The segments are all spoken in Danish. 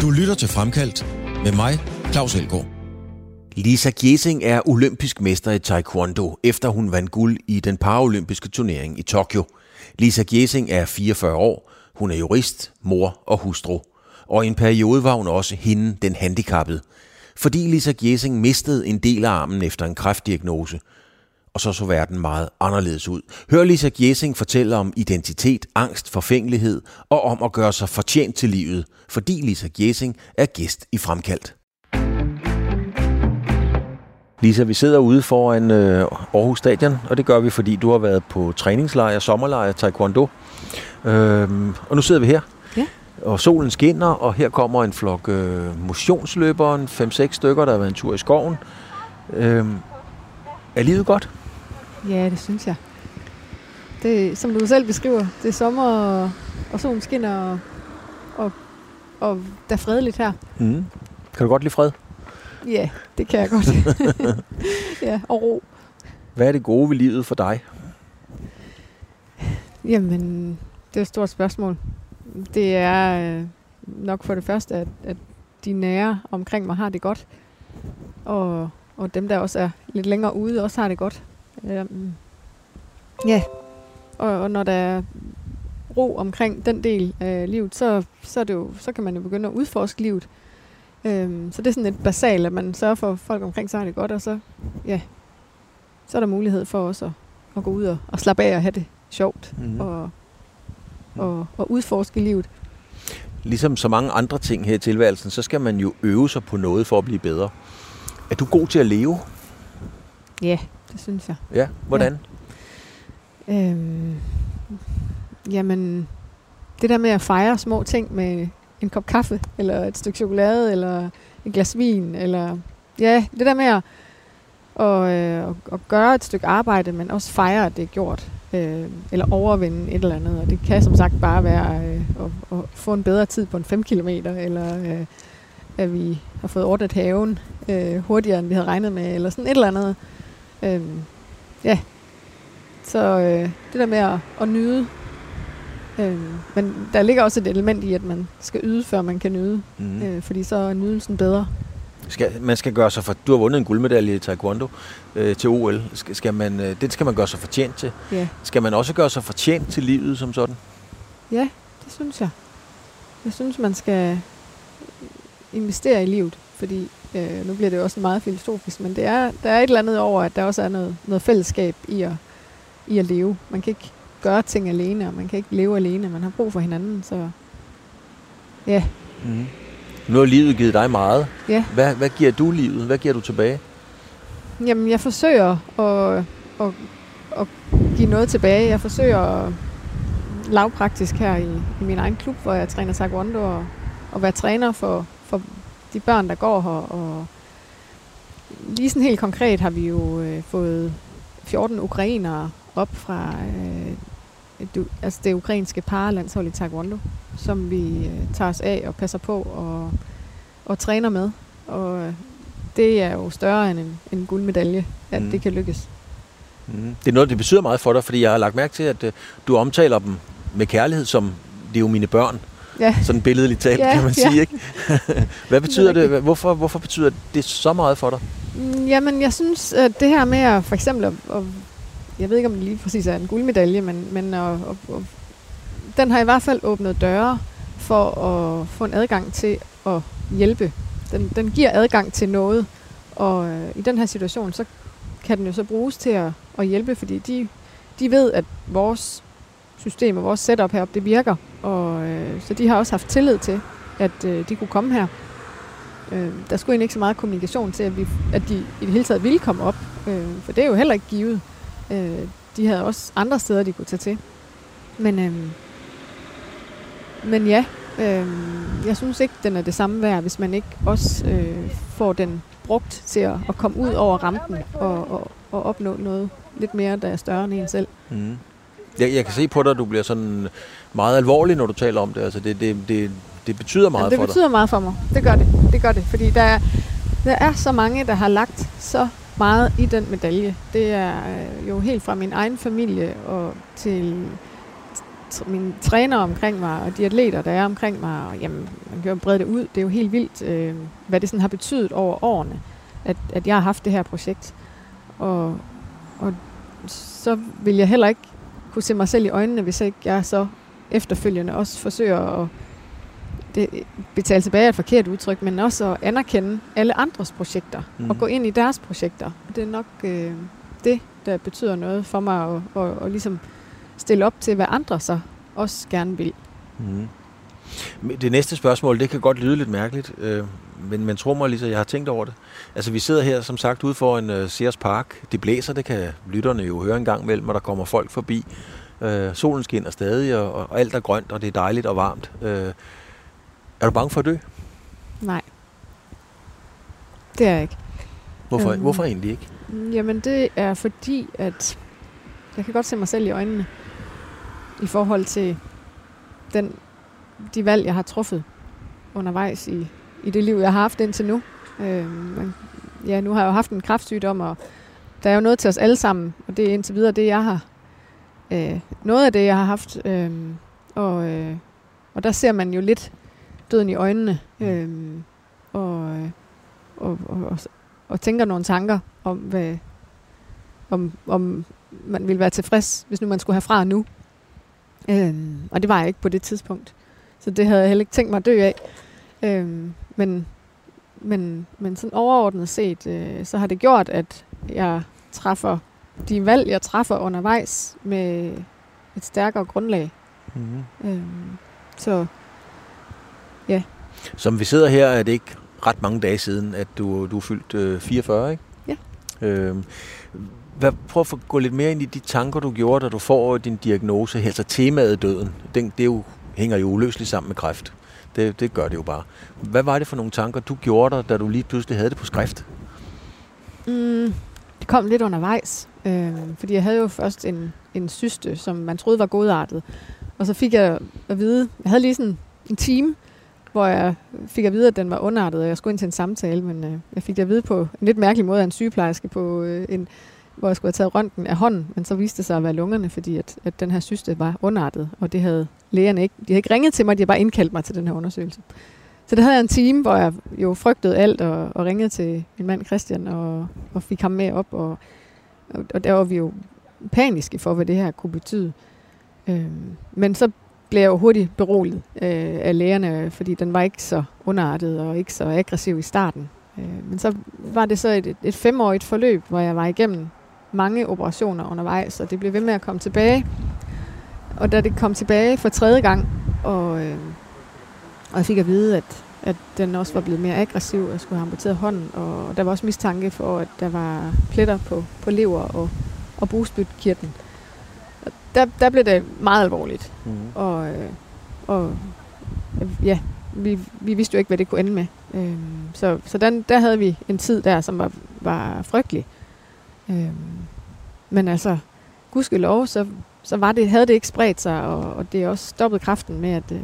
Du lytter til Fremkaldt med mig, Claus Elgaard. Lisa Gjesing er olympisk mester i taekwondo, efter hun vandt guld i den paralympiske turnering i Tokyo. Lisa Gjesing er 44 år. Hun er jurist, mor og hustru. Og i en periode var hun også hende, den handicappede. Fordi Lisa Gjesing mistede en del af armen efter en kræftdiagnose, og så så verden meget anderledes ud. Hør Lisa Gjesing fortælle om identitet, angst, forfængelighed og om at gøre sig fortjent til livet, fordi Lisa Gjesing er gæst i Fremkaldt. Lisa, vi sidder ude foran øh, Aarhus Stadion, og det gør vi, fordi du har været på træningslejr, sommerlejr, taekwondo. Øhm, og nu sidder vi her, Ja. og solen skinner, og her kommer en flok øh, motionsløbere, en 5-6 stykker, der har været en tur i skoven. Øhm, er livet godt? Ja, det synes jeg. Det, som du selv beskriver, det er sommer, og, og solen skinner, og, og, og der er fredeligt her. Mm. Kan du godt lide fred? Ja, det kan jeg godt. ja, og ro. Hvad er det gode ved livet for dig? Jamen, det er et stort spørgsmål. Det er øh, nok for det første, at, at de nære omkring mig har det godt. Og, og dem, der også er lidt længere ude, også har det godt. Øhm, ja, og, og når der er ro omkring den del af livet, så, så, er det jo, så kan man jo begynde at udforske livet. Øhm, så det er sådan lidt basalt, at man sørger for, at folk omkring sig har det godt, og så, ja, så er der mulighed for også at, at gå ud og, og slappe af og have det sjovt Mhm. og, og, og udforske livet. Ligesom så mange andre ting her i tilværelsen, så skal man jo øve sig på noget for at blive bedre. Er du god til at leve? Ja, det synes jeg. Ja, hvordan? Øhm, jamen, det der med at fejre små ting med en kop kaffe, eller et stykke chokolade, eller et glas vin, eller ja, det der med at, og, øh, at, at gøre et stykke arbejde, men også fejre, at det er gjort, øh, eller overvinde et eller andet. Og det kan som sagt bare være øh, at, at få en bedre tid på en 5 km, eller øh, at vi har fået ordnet haven øh, hurtigere, end vi havde regnet med, eller sådan et eller andet. Øh, ja, så øh, det der med at, at nyde. Øh, men der ligger også et element i, at man skal yde, før man kan nyde. Mm. Øh, fordi så er nydelsen bedre. Skal, man skal gøre sig for... Du har vundet en guldmedalje i taekwondo øh, til OL. Skal, skal man, øh, det skal man gøre sig fortjent til. Ja. Skal man også gøre sig fortjent til livet som sådan? ja, det synes jeg. Jeg synes, man skal investere i livet. Fordi øh, nu bliver det jo også meget filosofisk, men det er, der er et eller andet over, at der også er noget, noget fællesskab i at, i at leve. Man kan ikke gøre ting alene, og man kan ikke leve alene. Man har brug for hinanden, så ja, Mm. Nu har livet givet dig meget. ja. Hvad, hvad giver du livet? Hvad giver du tilbage? Jamen, jeg forsøger at, at, at give noget tilbage. Jeg forsøger at lavpraktisk her i, i min egen klub, hvor jeg træner taekwondo, og, og være træner for, for de børn, der går her. Og lige sådan helt konkret har vi jo øh, fået 14 ukrainere op fra øh, det, altså det ukrainske paralandshold i taekwondo, som vi øh, tager os af og passer på og, og træner med. Og øh, det er jo større end en, en guldmedalje, at mm. det kan lykkes. Mm. Det er noget, det betyder meget for dig, fordi jeg har lagt mærke til, at øh, du omtaler dem med kærlighed som, det er jo mine børn. Ja, Sådan billedligt talt, Ja, kan man ja. sige. Ikke? Hvad betyder rigtigt. det? Hvorfor, hvorfor betyder det så meget for dig? Mm, Jamen, jeg synes, at det her med at for eksempel, at, at, jeg ved ikke, om det lige præcis er en guldmedalje, men, men at, at, at, den har i hvert fald åbnet døre for at få en adgang til at hjælpe. Den, den giver adgang til noget, og øh, i den her situation, så kan den jo så bruges til at, at hjælpe, fordi de, de ved, at vores system og vores setup heroppe, det virker, og øh, så de har også haft tillid til, at øh, de kunne komme her. Øh, der skulle egentlig ikke så meget kommunikation til, at, vi, at de i det hele taget ville komme op. Øh, for det er jo heller ikke givet. Øh, de havde også andre steder, de kunne tage til. Men, øh, men ja, øh, jeg synes ikke, den er det samme værd, hvis man ikke også øh, får den brugt til at, at komme ud over rampen og, og, og opnå noget lidt mere, der er større end en selv. Mm. Jeg, jeg kan se på dig, at du bliver sådan meget alvorlig, når du taler om det. Altså, det, det, det, det betyder meget Jamen, det for betyder meget for mig. Det gør det. Det gør det. Fordi der er, der er så mange, der har lagt så meget i den medalje. Det er øh, jo helt fra min egen familie og til mine træner omkring mig, og de atleter, der er omkring mig, og jamen, man kan jo brede det ud. Det er jo helt vildt, øh, hvad det sådan har betydet over årene, at, at jeg har haft det her projekt. Og, og så vil jeg heller ikke kunne se mig selv i øjnene, hvis ikke jeg så efterfølgende også forsøger at det, betale tilbage er et forkert udtryk, men også at anerkende alle andres projekter mm. og gå ind i deres projekter. Det er nok øh, det, der betyder noget for mig at, at, at, at ligesom stille op til, hvad andre så også gerne vil. Mm. Det næste spørgsmål, det kan godt lyde lidt mærkeligt, øh, men, men tror mig lige, jeg har tænkt over det. Altså, vi sidder her, som sagt, ude for en uh, Sears Park. Det blæser, det kan lytterne jo høre en gang imellem, og der kommer folk forbi. Øh, solen skinner stadig, og, og alt er grønt, og det er dejligt og varmt. Øh, er du bange for at dø? Nej. Det er jeg ikke. Hvorfor, øhm, hvorfor egentlig ikke? Jamen, det er fordi, at jeg kan godt se mig selv i øjnene i forhold til den, de valg, jeg har truffet undervejs i, i det liv, jeg har haft indtil nu. Øhm, ja, nu har jeg jo haft en kraftsygdom, og der er jo noget til os alle sammen, og det er indtil videre det, jeg har. Øh, noget af det, jeg har haft. Øh, og, øh, og der ser man jo lidt døden i øjnene, øh, og, og, og, og, og tænker nogle tanker om, hvad, om, om man ville være tilfreds, hvis nu man skulle have fra nu. Øh, og det var jeg ikke på det tidspunkt. Så det havde jeg heller ikke tænkt mig at dø af. Øh, men, men, men sådan overordnet set, øh, så har det gjort, at jeg træffer de valg, jeg træffer undervejs med et stærkere grundlag. Mm-hmm. Øh, så Ja. Som vi sidder her, er det ikke ret mange dage siden, at du, du er fyldt øh, 44, ikke? Ja. Øhm, hvad, prøv at gå lidt mere ind i de tanker, du gjorde, da du får din diagnose, altså temaet døden. Den, det jo, hænger jo uløseligt sammen med kræft. Det, det gør det jo bare. Hvad var det for nogle tanker, du gjorde dig, da du lige pludselig havde det på skrift? Mm, det kom lidt undervejs, øh, fordi jeg havde jo først en, en syste, som man troede var godartet. Og så fik jeg at vide, jeg havde lige sådan en time, hvor jeg fik at vide, at den var underartet, og jeg skulle ind til en samtale, men øh, jeg fik det at vide på en lidt mærkelig måde af en sygeplejerske, på, øh, en, hvor jeg skulle have taget røntgen af hånden, men så viste det sig at være lungerne, fordi at, at den her syste var underartet, og det havde lægerne ikke. De havde ikke ringet til mig, de havde bare indkaldt mig til den her undersøgelse. Så det havde jeg en time, hvor jeg jo frygtede alt, og, og ringede til min mand Christian, og, og fik ham med op, og, og, og der var vi jo paniske for, hvad det her kunne betyde. Øhm, men så blev jeg jo hurtigt beroliget øh, af lægerne, fordi den var ikke så underartet og ikke så aggressiv i starten. Øh, men så var det så et, et femårigt forløb, hvor jeg var igennem mange operationer undervejs, og det blev ved med at komme tilbage. Og da det kom tilbage for tredje gang, og, øh, og jeg fik at vide, at, at den også var blevet mere aggressiv, og jeg skulle have amputeret hånden, og der var også mistanke for, at der var pletter på, på lever og, og bugspytkirtlen der, der blev det meget alvorligt. Mm. Og, øh, og ja, vi, vi vidste jo ikke, hvad det kunne ende med. Øhm, så så den, der havde vi en tid der, som var, var frygtelig. Øhm, men altså, gudskelov, så, så var det, havde det ikke spredt sig, og, og det er også stoppet kraften med, at, øh,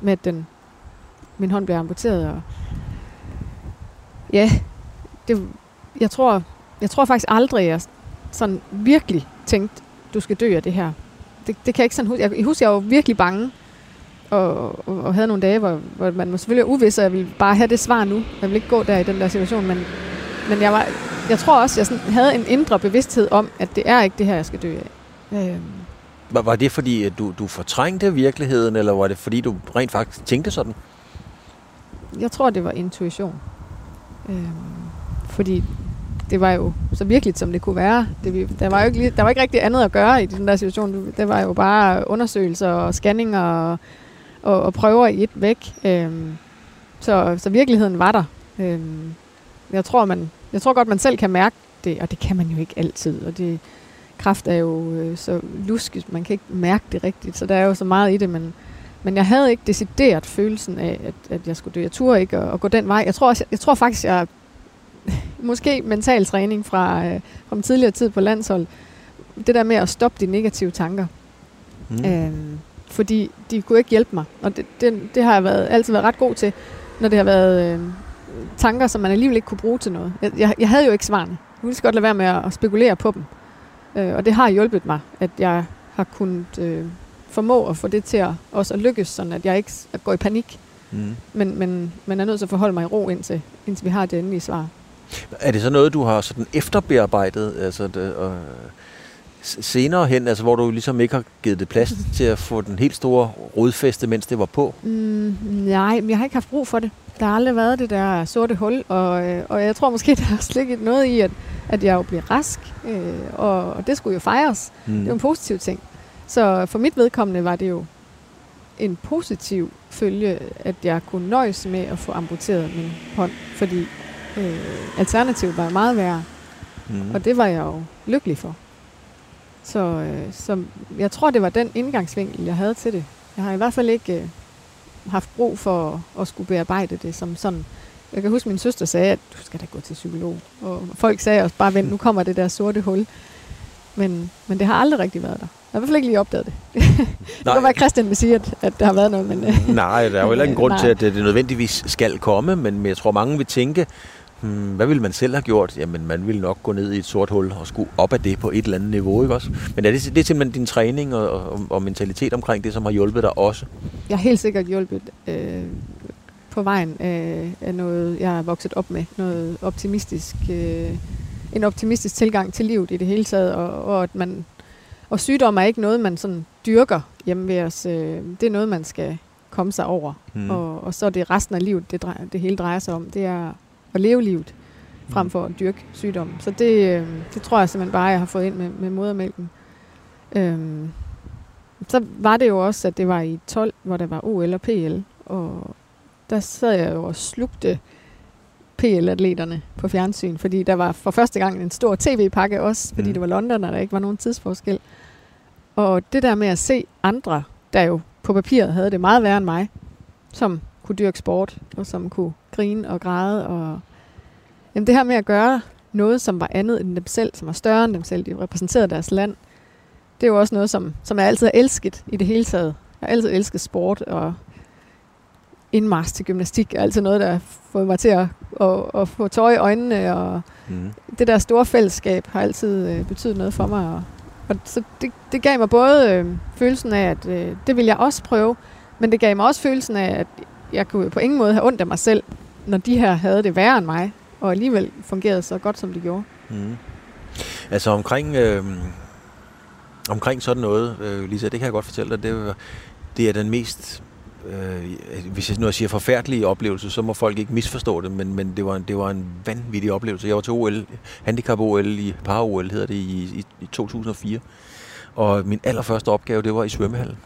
med at den, min hånd blev amputeret. Og, ja, det, jeg, tror, jeg tror faktisk aldrig, jeg sådan virkelig tænkte, du skal dø af det her det, det kan jeg ikke sådan huske. Jeg husker, jeg var virkelig bange, og, og, og havde nogle dage, hvor, hvor man må selvfølgelig være uvis, og jeg ville bare have det svar nu. Jeg ville ikke gå der i den der situation, men, men jeg, var, jeg tror også, jeg sådan havde en indre bevidsthed om, at det er ikke det her, jeg skal dø af. Øhm. Var, var det fordi, at du, du fortrængte virkeligheden, eller var det fordi, du rent faktisk tænkte sådan? Jeg tror, det var intuition. Øhm, fordi det var jo så virkeligt, som det kunne være. Det, der, var jo ikke, der var ikke rigtig andet at gøre i den der situation. Det var jo bare undersøgelser og scanninger og, og, og prøver i et væk. Øhm, så, så virkeligheden var der. Øhm, jeg, tror, man, jeg tror godt, man selv kan mærke det, og det kan man jo ikke altid. Og det, kraft er jo øh, så luskigt, man kan ikke mærke det rigtigt, så der er jo så meget i det, men, men jeg havde ikke decideret følelsen af, at, at jeg skulle dø. Jeg turde ikke at, at gå den vej. Jeg tror, også, jeg, jeg tror faktisk, jeg måske mental træning fra, øh, fra tidligere tid på landshold. Det der med at stoppe de negative tanker. Mm. Øhm, fordi de kunne ikke hjælpe mig. Og det, det, det har jeg været, altid været ret god til, når det har været øh, tanker, som man alligevel ikke kunne bruge til noget. Jeg, jeg, jeg havde jo ikke svarene. kunne lige så godt lade være med at spekulere på dem. Øh, og det har hjulpet mig, at jeg har kunnet øh, formå at få det til at også at lykkes, sådan at jeg ikke går i panik. Mm. Men, men, men er nødt til at forholde mig i ro, indtil, indtil vi har det endelige svar. Er det så noget, du har sådan efterbearbejdet, altså det, øh, senere hen, altså hvor du ligesom ikke har givet det plads til at få den helt store rodfæste, mens det var på? Mm, nej, jeg har ikke haft brug for det. Der har aldrig været det der sorte hul, og, øh, og jeg tror måske, der har slikket noget i, at, at jeg jo bliver rask, øh, og, og det skulle jo fejres. Mm. Det er jo en positiv ting. Så for mit vedkommende var det jo en positiv følge, at jeg kunne nøjes med at få amputeret min hånd, fordi øh, alternativet var meget værre. Mm. Og det var jeg jo lykkelig for. Så, øh, så jeg tror, det var den indgangsvinkel, jeg havde til det. Jeg har i hvert fald ikke øh, haft brug for at skulle bearbejde det som sådan. Jeg kan huske, min søster sagde, at du skal da gå til psykolog. Og folk sagde også bare, vent, nu kommer det der sorte hul. Men, men det har aldrig rigtig været der. Jeg har i hvert fald ikke lige opdaget det. det kan være, at Christian vil sige, at, at der har været noget. Men, Nej, der er jo heller ingen grund nej. til, at det nødvendigvis skal komme, men jeg tror, mange vil tænke, hmm, hvad ville man selv have gjort? Jamen, man ville nok gå ned i et sort hul og skulle op af det på et eller andet niveau, ikke også? Men er det, det er simpelthen din træning og, og, og mentalitet omkring det, som har hjulpet dig også? Jeg har helt sikkert hjulpet øh, på vejen af, af noget, jeg har vokset op med. Noget optimistisk, øh, en optimistisk tilgang til livet i det hele taget, og, og at man og sygdom er ikke noget, man sådan dyrker hjemme ved os. Øh, det er noget, man skal komme sig over. Mm. Og, og så er det resten af livet, det, drejer, det hele drejer sig om. Det er at leve livet, frem for at dyrke sygdommen. Så det, øh, det tror jeg simpelthen bare, jeg har fået ind med, med modermælken. Øhm, så var det jo også, at det var i 12, hvor der var OL og PL, og der sad jeg jo og slugte PL-atleterne på fjernsyn, fordi der var for første gang en stor tv-pakke også, fordi mm. det var London, og der ikke var nogen tidsforskel. Og det der med at se andre, der jo på papiret havde det meget værre end mig, som kunne dyrke sport, og som kunne grine og græde. Og Jamen det her med at gøre noget, som var andet end dem selv, som var større end dem selv, de repræsenterede deres land, det er jo også noget, som, som jeg altid har elsket i det hele taget. Jeg har altid elsket sport, og indmars til gymnastik er altid noget, der får mig til at, at, at få tøj i øjnene, og mm. det der store fællesskab har altid øh, betydet noget for mig. Og, og så det, det gav mig både øh, følelsen af, at øh, det vil jeg også prøve, men det gav mig også følelsen af, at jeg kunne på ingen måde have ondt af mig selv, når de her havde det værre end mig, og alligevel fungerede så godt, som de gjorde. Mm. Altså omkring, øh, omkring sådan noget, øh, Lisa, det kan jeg godt fortælle dig, det, det er den mest øh, hvis jeg nu siger forfærdelige oplevelse, så må folk ikke misforstå det, men, men det, var en, det var en vanvittig oplevelse. Jeg var til OL, handicap-OL i Par-OL hedder det, i, i, i 2004. Og min allerførste opgave, det var i svømmehallen.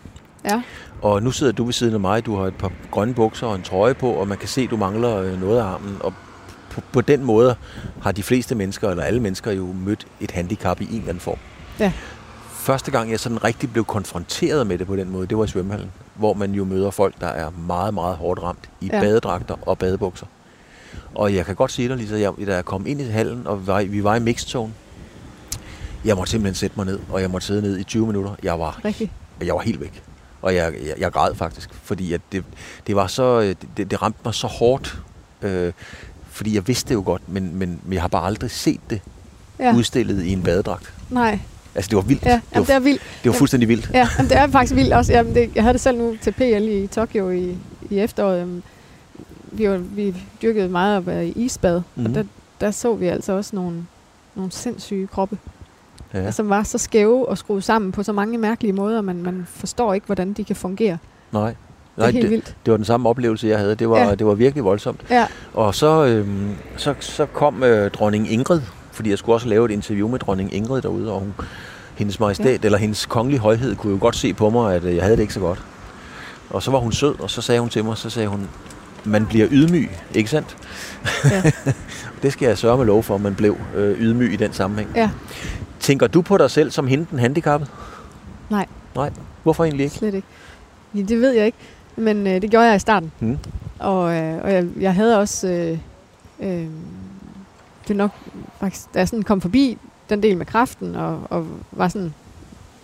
Ja. Og nu sidder du ved siden af mig, du har et par grønne bukser og en trøje på, og man kan se, at du mangler øh, noget af armen. Og på, på den måde har de fleste mennesker, eller alle mennesker jo mødt et handicap i en eller anden form. Ja. Første gang, jeg sådan rigtig blev konfronteret med det på den måde, det var i svømmehallen, hvor man jo møder folk, der er meget, meget hårdt ramt i ja. badedragter og badebukser. Og jeg kan godt sige dig, Lisa, jeg, da jeg kom ind i hallen, og vi var, vi var i mixzone, jeg måtte simpelthen sætte mig ned, og jeg måtte sidde ned i 20 minutter. Jeg var, Rigtig? jeg var helt væk. Og jeg, jeg, jeg græd faktisk, fordi at det, det, var så, det, det ramte mig så hårdt. Øh, fordi jeg vidste det jo godt, men, men, men jeg har bare aldrig set det ja. udstillet i en badedragt. Nej. Altså, det var vildt. Ja, det, var, det er vildt. Det var fuldstændig vildt. Ja, jamen, det er faktisk vildt også. Jamen, det, jeg havde det selv nu til PL i Tokyo i, i efteråret. Vi, var, vi dyrkede meget at være i isbad, mm. og mhm. der, der så vi altså også nogle, nogle sindssyge kroppe, ja. som var så skæve og skruet sammen på så mange mærkelige måder, man, man forstår ikke, hvordan de kan fungere. Nej. Det er helt det, vildt. Det var den samme oplevelse, jeg havde. Det var, ja. det var virkelig voldsomt. Ja. Og så, øhm, så, så kom øh, dronning Ingrid, fordi jeg skulle også lave et interview med dronning Ingrid derude, og hun, hendes majestæt, ja. eller hendes kongelige højhed, kunne jo godt se på mig, at øh, jeg havde det ikke så godt. Og så var hun sød, og så sagde hun til mig, så sagde hun, man bliver ydmyg, ikke sandt? Ja. det skal jeg sørge med lov for, man blev øh, ydmyg i den sammenhæng. Ja. Tænker du på dig selv som hende den handicappet? Nej. Nej. Hvorfor egentlig ikke? Slet ikke. Ja, det ved jeg ikke, men øh, det gjorde jeg i starten. Hmm. Og, øh, og jeg, jeg havde også... Øh, øh, det nok faktisk, da jeg sådan kom forbi den del med kraften, og, og var sådan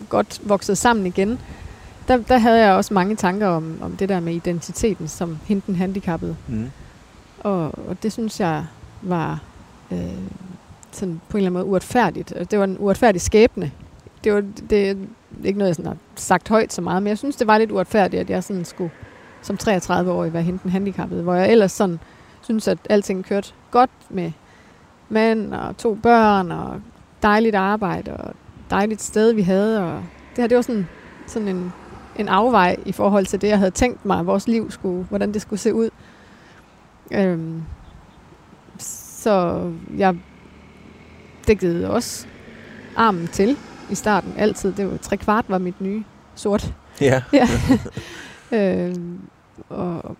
godt vokset sammen igen, der, der havde jeg også mange tanker om, om det der med identiteten som hende den handicappede. Mm. Og, og det synes jeg var... Øh, sådan på en eller anden måde uretfærdigt. Altså, det var en uretfærdig skæbne. Det var det er ikke noget, jeg sådan har sagt højt så meget, men jeg synes, det var lidt uretfærdigt, at jeg sådan skulle som 33-årig være henten handicappet, hvor jeg ellers sådan synes, at alting kørte godt med mand og to børn og dejligt arbejde og dejligt sted, vi havde. Og det her, det var sådan, sådan en, en afvej i forhold til det, jeg havde tænkt mig, at vores liv skulle, hvordan det skulle se ud. Øhm, så jeg dækkede også armen til i starten, altid. Det var tre kvart var mit nye sort. Ja. ja. øhm, og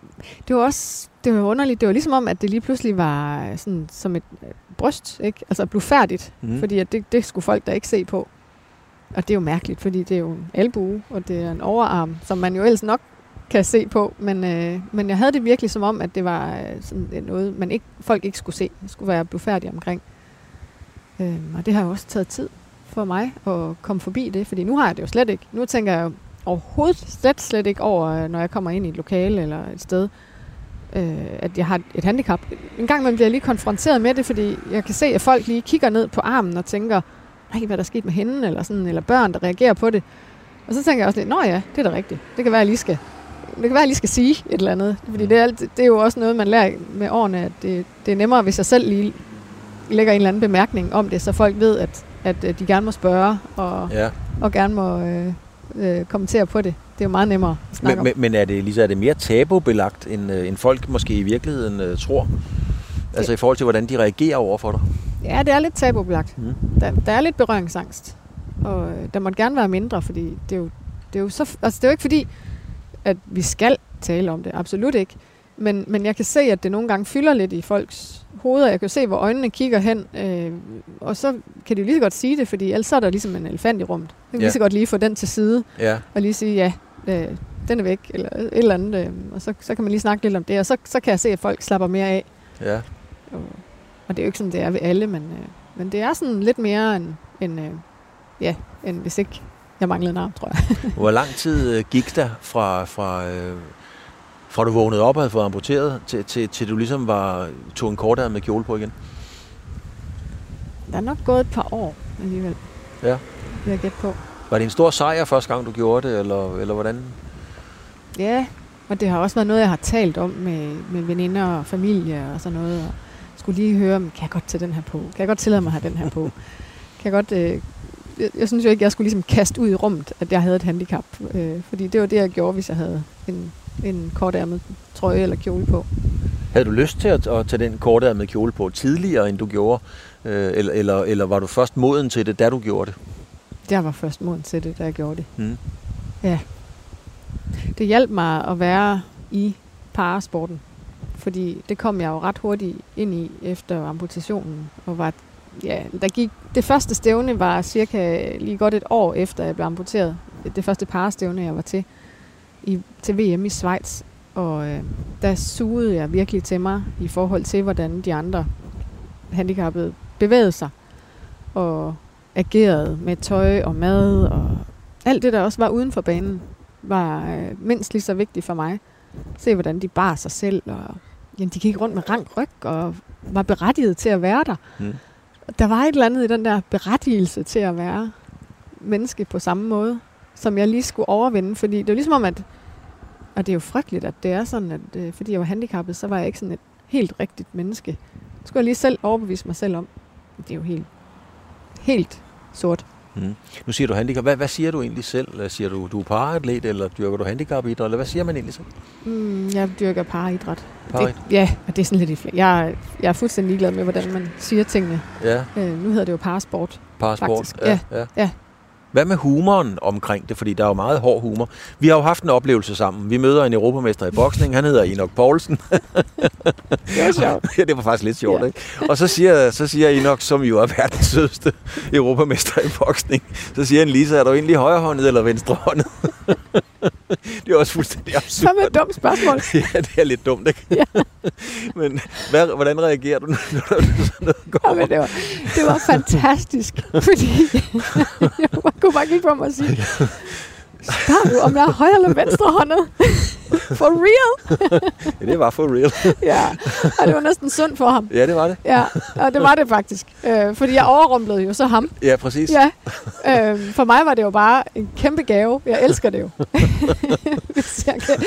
det var også det var underligt. Det var ligesom om, at det lige pludselig var sådan som et bryst, ikke? Altså blufærdigt, mm. fordi at det, det skulle folk da ikke se på. Og det er jo mærkeligt, fordi det er jo en albue, og det er en overarm, som man jo ellers nok kan se på. Men, øh, men jeg havde det virkelig som om, at det var øh, sådan noget, man ikke, folk ikke skulle se. Det skulle være blufærdigt omkring. Øh, og det har jo også taget tid for mig at komme forbi det, fordi nu har jeg det jo slet ikke. Nu tænker jeg jo overhovedet slet, slet ikke over, øh, når jeg kommer ind i et lokale eller et sted, øh, at jeg har et handicap. En gang man bliver lige konfronteret med det, fordi jeg kan se, at folk lige kigger ned på armen og tænker, nej, hvad der er sket med hende, eller, sådan, eller børn, der reagerer på det. Og så tænker jeg også lidt, nå ja, det er da rigtigt. Det kan være, at jeg lige skal, det kan være, jeg lige skal sige et eller andet. Fordi det er, det er jo også noget, man lærer med årene, at det, det er nemmere, hvis jeg selv lige lægger en eller anden bemærkning om det, så folk ved, at, at øh, de gerne må spørge, og, ja. og gerne må øh, øh, kommentere på det. Det er jo meget nemmere at snakke men, om. Men er det, Lisa, er det mere tabubelagt, end, øh, end folk måske i virkeligheden øh, tror? Altså i forhold til, hvordan de reagerer over for dig? Ja, det er lidt tabubelagt. Mm. Der, der er lidt berøringsangst. Og øh, der må gerne være mindre, fordi det er jo, det er jo så... Altså, det er jo ikke fordi, at vi skal tale om det. Absolut ikke. Men, men jeg kan se, at det nogle gange fylder lidt i folks hoveder. Jeg kan se, hvor øjnene kigger hen. Øh, og så kan de lige så godt sige det, fordi ellers er der ligesom en elefant i rummet. Jeg kan ja. lige så godt lige få den til side. Ja. Og lige sige, ja, øh, den er væk, eller et eller andet. Øh, og så, så kan man lige snakke lidt om det. Og så, så kan jeg se, at folk slapper mere af. Ja. Og, og det er jo ikke sådan, det er ved alle, men, øh, men det er sådan lidt mere end, end, øh, ja, end hvis ikke jeg manglede en arm, tror jeg. Hvor lang tid øh, gik der fra, fra, øh, fra du vågnede op og havde fået amputeret, til, til, til du ligesom var, tog en kort med kjole på igen? Der er nok gået et par år alligevel. Ja. Vil jeg gætte på. Var det en stor sejr første gang, du gjorde det, eller, eller hvordan? Ja, og det har også været noget, jeg har talt om med, med veninder og familie og sådan noget. Og skulle lige høre, kan jeg godt tage den her på? Kan jeg godt tillade mig at have den her på? Kan jeg godt... Øh, jeg, jeg synes jo ikke, jeg skulle ligesom kaste ud i rummet, at jeg havde et handicap. Øh, fordi det var det, jeg gjorde, hvis jeg havde en, en kortærmet trøje eller kjole på. Havde du lyst til at, at tage den kortærmede kjole på tidligere, end du gjorde? Øh, eller, eller, eller var du først moden til det, da du gjorde det? Jeg var først moden til det, da jeg gjorde det. Mm. Ja. Det hjalp mig at være i parasporten fordi det kom jeg jo ret hurtigt ind i efter amputationen, og var, ja, der gik, det første stævne var cirka lige godt et år efter, jeg blev amputeret. Det første parstævne, jeg var til, i, til VM i Schweiz, og øh, der sugede jeg virkelig til mig i forhold til, hvordan de andre handicappede bevægede sig, og agerede med tøj og mad, og alt det, der også var uden for banen, var øh, mindst lige så vigtigt for mig. Se, hvordan de bar sig selv, og jamen, de gik rundt med rank ryg og var berettiget til at være der. Mm. Der var et eller andet i den der berettigelse til at være menneske på samme måde, som jeg lige skulle overvinde, fordi det var ligesom om, at og det er jo frygteligt, at det er sådan, at øh, fordi jeg var handicappet, så var jeg ikke sådan et helt rigtigt menneske. Det skulle jeg lige selv overbevise mig selv om. Det er jo helt, helt sort. Mm. Nu siger du handicap. Hvad, hvad siger du egentlig selv? Siger du, du er paratlet, eller dyrker du handicapidræt, eller hvad siger man egentlig så? Mm, jeg dyrker paridræt. Parit? Det, ja, og det er sådan lidt i jeg, jeg er fuldstændig ligeglad med, hvordan man siger tingene. Ja. Øh, nu hedder det jo parasport. Parasport, ja, ja. ja. Hvad med humoren omkring det? Fordi der er jo meget hård humor. Vi har jo haft en oplevelse sammen. Vi møder en europamester i boksning. Han hedder Enoch Poulsen. det var sjovt. ja, det var faktisk lidt sjovt, ja. ikke? Og så siger, så siger Enoch, som jo er verdens sødeste europamester i boksning, så siger han, Lisa, er du egentlig højrehåndet eller venstrehåndet? det er også fuldstændig absurd. Så med et dumt spørgsmål. ja, det er lidt dumt, ikke? Ja. men hvad, hvordan reagerer du, når der sådan noget går? Ja, det, var, det var fantastisk, fordi jeg kunne bare kigge på mig og sige, spørger du, om jeg er højre eller venstre håndet? For real? ja, det var for real. ja, og det var næsten synd for ham. ja, det var det. Ja, og det var det faktisk. Øh, fordi jeg overrumplede jo så ham. Ja, præcis. Ja, øh, for mig var det jo bare en kæmpe gave. Jeg elsker det jo. hvis, jeg kan,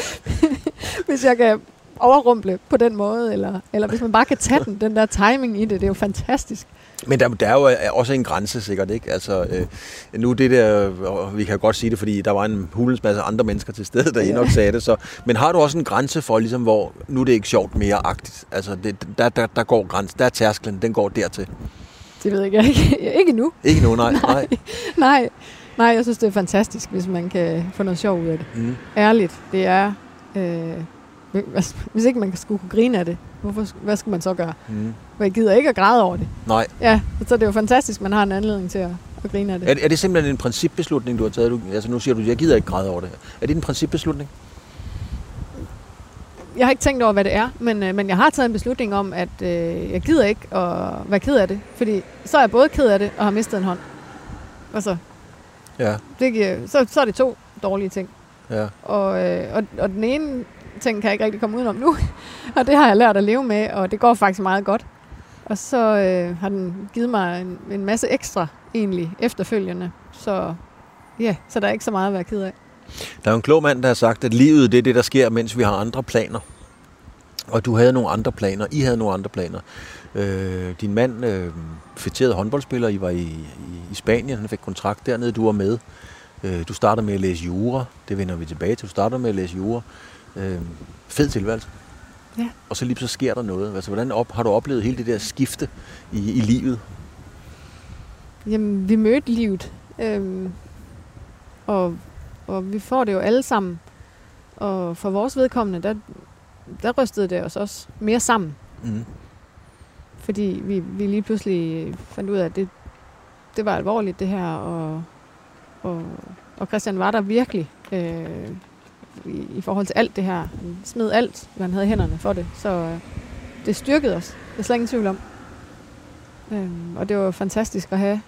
hvis jeg kan overrumple på den måde, eller, eller hvis man bare kan tage den, den der timing i det, det er jo fantastisk. Men der, der er jo øh, også en grænse sikkert, ikke? Altså, øh, nu det der, og vi kan godt sige det, fordi der var en hulens masse andre mennesker til stede, der ja. nok sagde det, så, men har du også en grænse for, ligesom, hvor nu er det ikke sjovt mere-agtigt? Altså, det, der, der, der går grænsen, der er tærsklen, den går dertil. Det ved jeg ikke. ikke nu. Ikke nu, nej. nej. nej. Nej, jeg synes, det er fantastisk, hvis man kan få noget sjov ud af det. Mm. Ærligt, det er... Øh, hvis ikke man skulle kunne grine af det, hvorfor, hvad skal man så gøre? Mm. For jeg gider ikke at græde over det. Nej. Ja, så det er jo fantastisk, man har en anledning til at, at grine af det. Er, er det simpelthen en principbeslutning, du har taget? Du, altså nu siger du, jeg gider ikke græde over det. Er det en principbeslutning? Jeg har ikke tænkt over, hvad det er, men, øh, men jeg har taget en beslutning om, at øh, jeg gider ikke at være ked af det. Fordi så er jeg både ked af det og har mistet en hånd. Altså, ja. det, så, så er det to dårlige ting. Ja. Og, øh, og, og den ene ting kan jeg ikke rigtig komme udenom nu. og det har jeg lært at leve med, og det går faktisk meget godt. Og så øh, har den givet mig en, en masse ekstra egentlig efterfølgende. Så ja, så der er ikke så meget at være ked af. Der er en klog mand, der har sagt, at livet det er det, der sker, mens vi har andre planer. Og du havde nogle andre planer. I havde nogle andre planer. Øh, din mand øh, fætterede håndboldspiller. I var i, i, i Spanien. Han fik kontrakt dernede. Du var med. Øh, du startede med at læse jura. Det vender vi tilbage til. Du startede med at læse jura. Øh, fed tilværelse. Ja. Og så lige så sker der noget. Altså, hvordan op, har du oplevet hele det der skifte i, i livet? Jamen, vi mødte livet. Øhm, og, og vi får det jo alle sammen. Og for vores vedkommende, der, der rystede det os også mere sammen. Mm. Fordi vi, vi lige pludselig fandt ud af, at det, det var alvorligt det her, og, og, og Christian var der virkelig. Øh, i, i forhold til alt det her. Han smed alt, hvad han havde i hænderne for det. Så øh, det styrkede os. Det er slet ingen tvivl om. Øhm, og det var fantastisk at have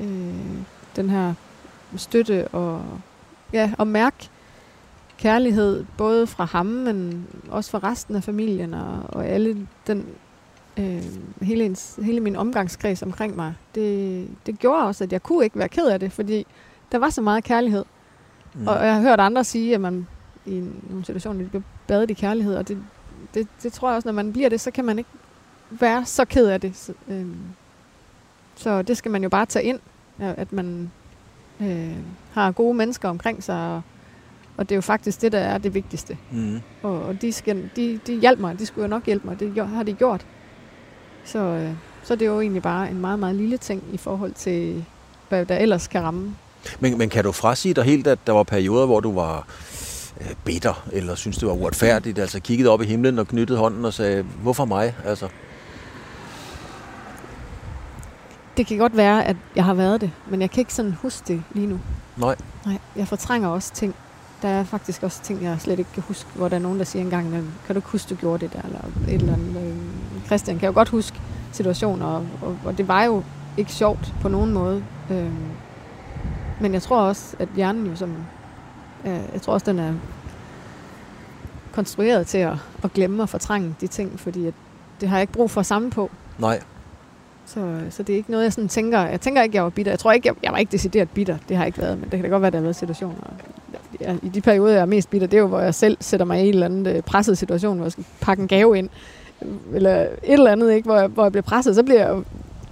øh, den her støtte og, ja, og mærke kærlighed, både fra ham, men også fra resten af familien og, og alle den, øh, hele, ens, hele min omgangskreds omkring mig. Det, det gjorde også, at jeg kunne ikke være ked af det, fordi der var så meget kærlighed. Mm. Og jeg har hørt andre sige, at man i nogle situationer bliver badet i kærlighed, og det, det, det tror jeg også, når man bliver det, så kan man ikke være så ked af det. Så, øhm, så det skal man jo bare tage ind, at man øh, har gode mennesker omkring sig, og, og det er jo faktisk det, der er det vigtigste. Mm. Og, og de, skal, de, de hjalp mig, de skulle jo nok hjælpe mig, det har de gjort. Så, øh, så det er jo egentlig bare en meget, meget lille ting i forhold til, hvad der ellers kan ramme men, men kan du frasige dig helt, at der var perioder, hvor du var øh, bitter, eller synes det var uretfærdigt, altså kiggede op i himlen og knyttede hånden og sagde, hvorfor mig? Altså. Det kan godt være, at jeg har været det, men jeg kan ikke sådan huske det lige nu. Nej. Nej, jeg fortrænger også ting. Der er faktisk også ting, jeg slet ikke kan huske, hvor der er nogen, der siger engang, kan du ikke huske, du gjorde det der, eller et eller andet. Øh, Christian kan jo godt huske situationer, og, og, og det var jo ikke sjovt på nogen måde. Øh, men jeg tror også, at hjernen jo som... Øh, jeg tror også, den er konstrueret til at, at glemme og fortrænge de ting, fordi at det har jeg ikke brug for at samle på. Nej. Så, så det er ikke noget, jeg sådan tænker... Jeg tænker ikke, jeg var bitter. Jeg tror ikke, jeg, jeg var ikke decideret bitter. Det har jeg ikke været, men det kan da godt være, at der har været situationer. Ja, I de perioder, jeg er mest bitter, det er jo, hvor jeg selv sætter mig i en eller anden øh, presset situation, hvor jeg skal pakke en gave ind, eller et eller andet, ikke, hvor, jeg, hvor jeg bliver presset, så bliver jeg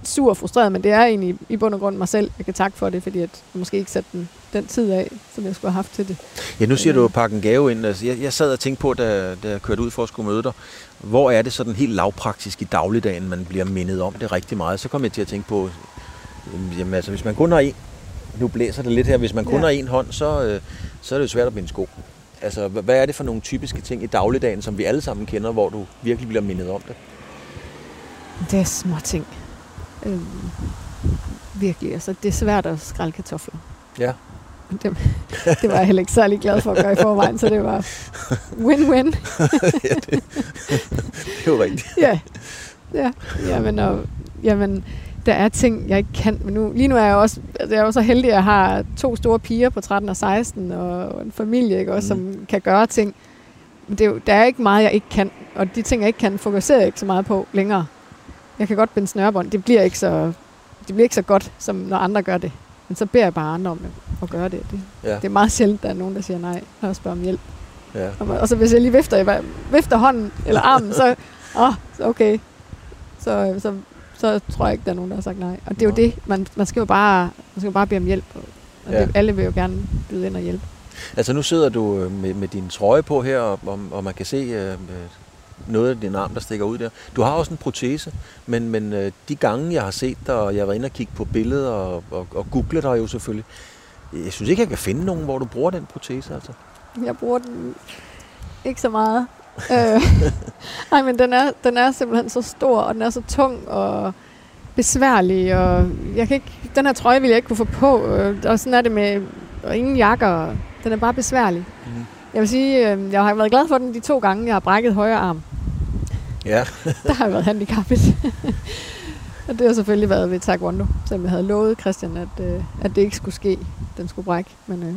sur og frustreret, men det er egentlig i bund og grund mig selv, jeg kan takke for det, fordi at jeg måske ikke satte den, den tid af, som jeg skulle have haft til det. Ja, nu siger du at pakke en gave ind. Altså, jeg, jeg sad og tænkte på, da, da jeg kørte ud for at skulle møde dig, hvor er det sådan helt lavpraktisk i dagligdagen, man bliver mindet om det rigtig meget. Så kom jeg til at tænke på, jamen altså, hvis man kun har en, nu blæser det lidt her, hvis man kun ja. har en hånd, så, øh, så er det jo svært at binde sko. Altså, hvad er det for nogle typiske ting i dagligdagen, som vi alle sammen kender, hvor du virkelig bliver mindet om det? Det er små ting. Øh, virkelig. Altså, det er svært at skrælle kartofler. Ja. Det, det var jeg heller ikke særlig glad for at gøre i forvejen, så det var win-win. ja, det, det jo rigtigt. ja. Ja, jamen, og, jamen, der er ting, jeg ikke kan. Men nu, lige nu er jeg også, altså jeg er jo så heldig, at jeg har to store piger på 13 og 16, og, og en familie, ikke, også, mm. som kan gøre ting. Men det er jo, der er ikke meget, jeg ikke kan. Og de ting, jeg ikke kan, fokuserer jeg ikke så meget på længere. Jeg kan godt binde snørebånd. Det bliver ikke så, det bliver ikke så godt, som når andre gør det. Men så beder jeg bare andre om at gøre det. Det, Ja. det er meget sjældent, der er nogen, der siger nej, og spørger om hjælp. Ja. Og, og så hvis jeg lige vifter, i- vifter hånden eller armen, så, åh, så okay. Så, så, så tror jeg ikke, der er nogen, der har sagt nej. Og det er jo det, man, man skal jo bare, man skal jo bare bede om hjælp. Og, og Ja. det, alle vil jo gerne byde ind og hjælpe. Altså nu sidder du øh, med, med din trøje på her, og, og, og man kan se øh, øh, noget af din arm, der stikker ud der. Du har også en protese, men, men øh, de gange, jeg har set dig, og jeg har været inde og kigge på billeder og, og, og google dig jo selvfølgelig, jeg synes ikke, jeg kan finde nogen, hvor du bruger den protese. Altså. Jeg bruger den ikke så meget. øh, nej, men den er, den er simpelthen så stor, og den er så tung og besværlig. Og jeg kan ikke, den her trøje vil jeg ikke kunne få på. Øh, og sådan er det med og ingen jakker. Den er bare besværlig. Mhm. Jeg vil sige, øh, jeg har været glad for den de to gange, jeg har brækket højre arm. Ja. Der har jeg været handicappet. og det har selvfølgelig været ved taekwondo, selvom jeg havde lovet Christian, at, øh, at det ikke skulle ske. Den skulle brække. Men, øh,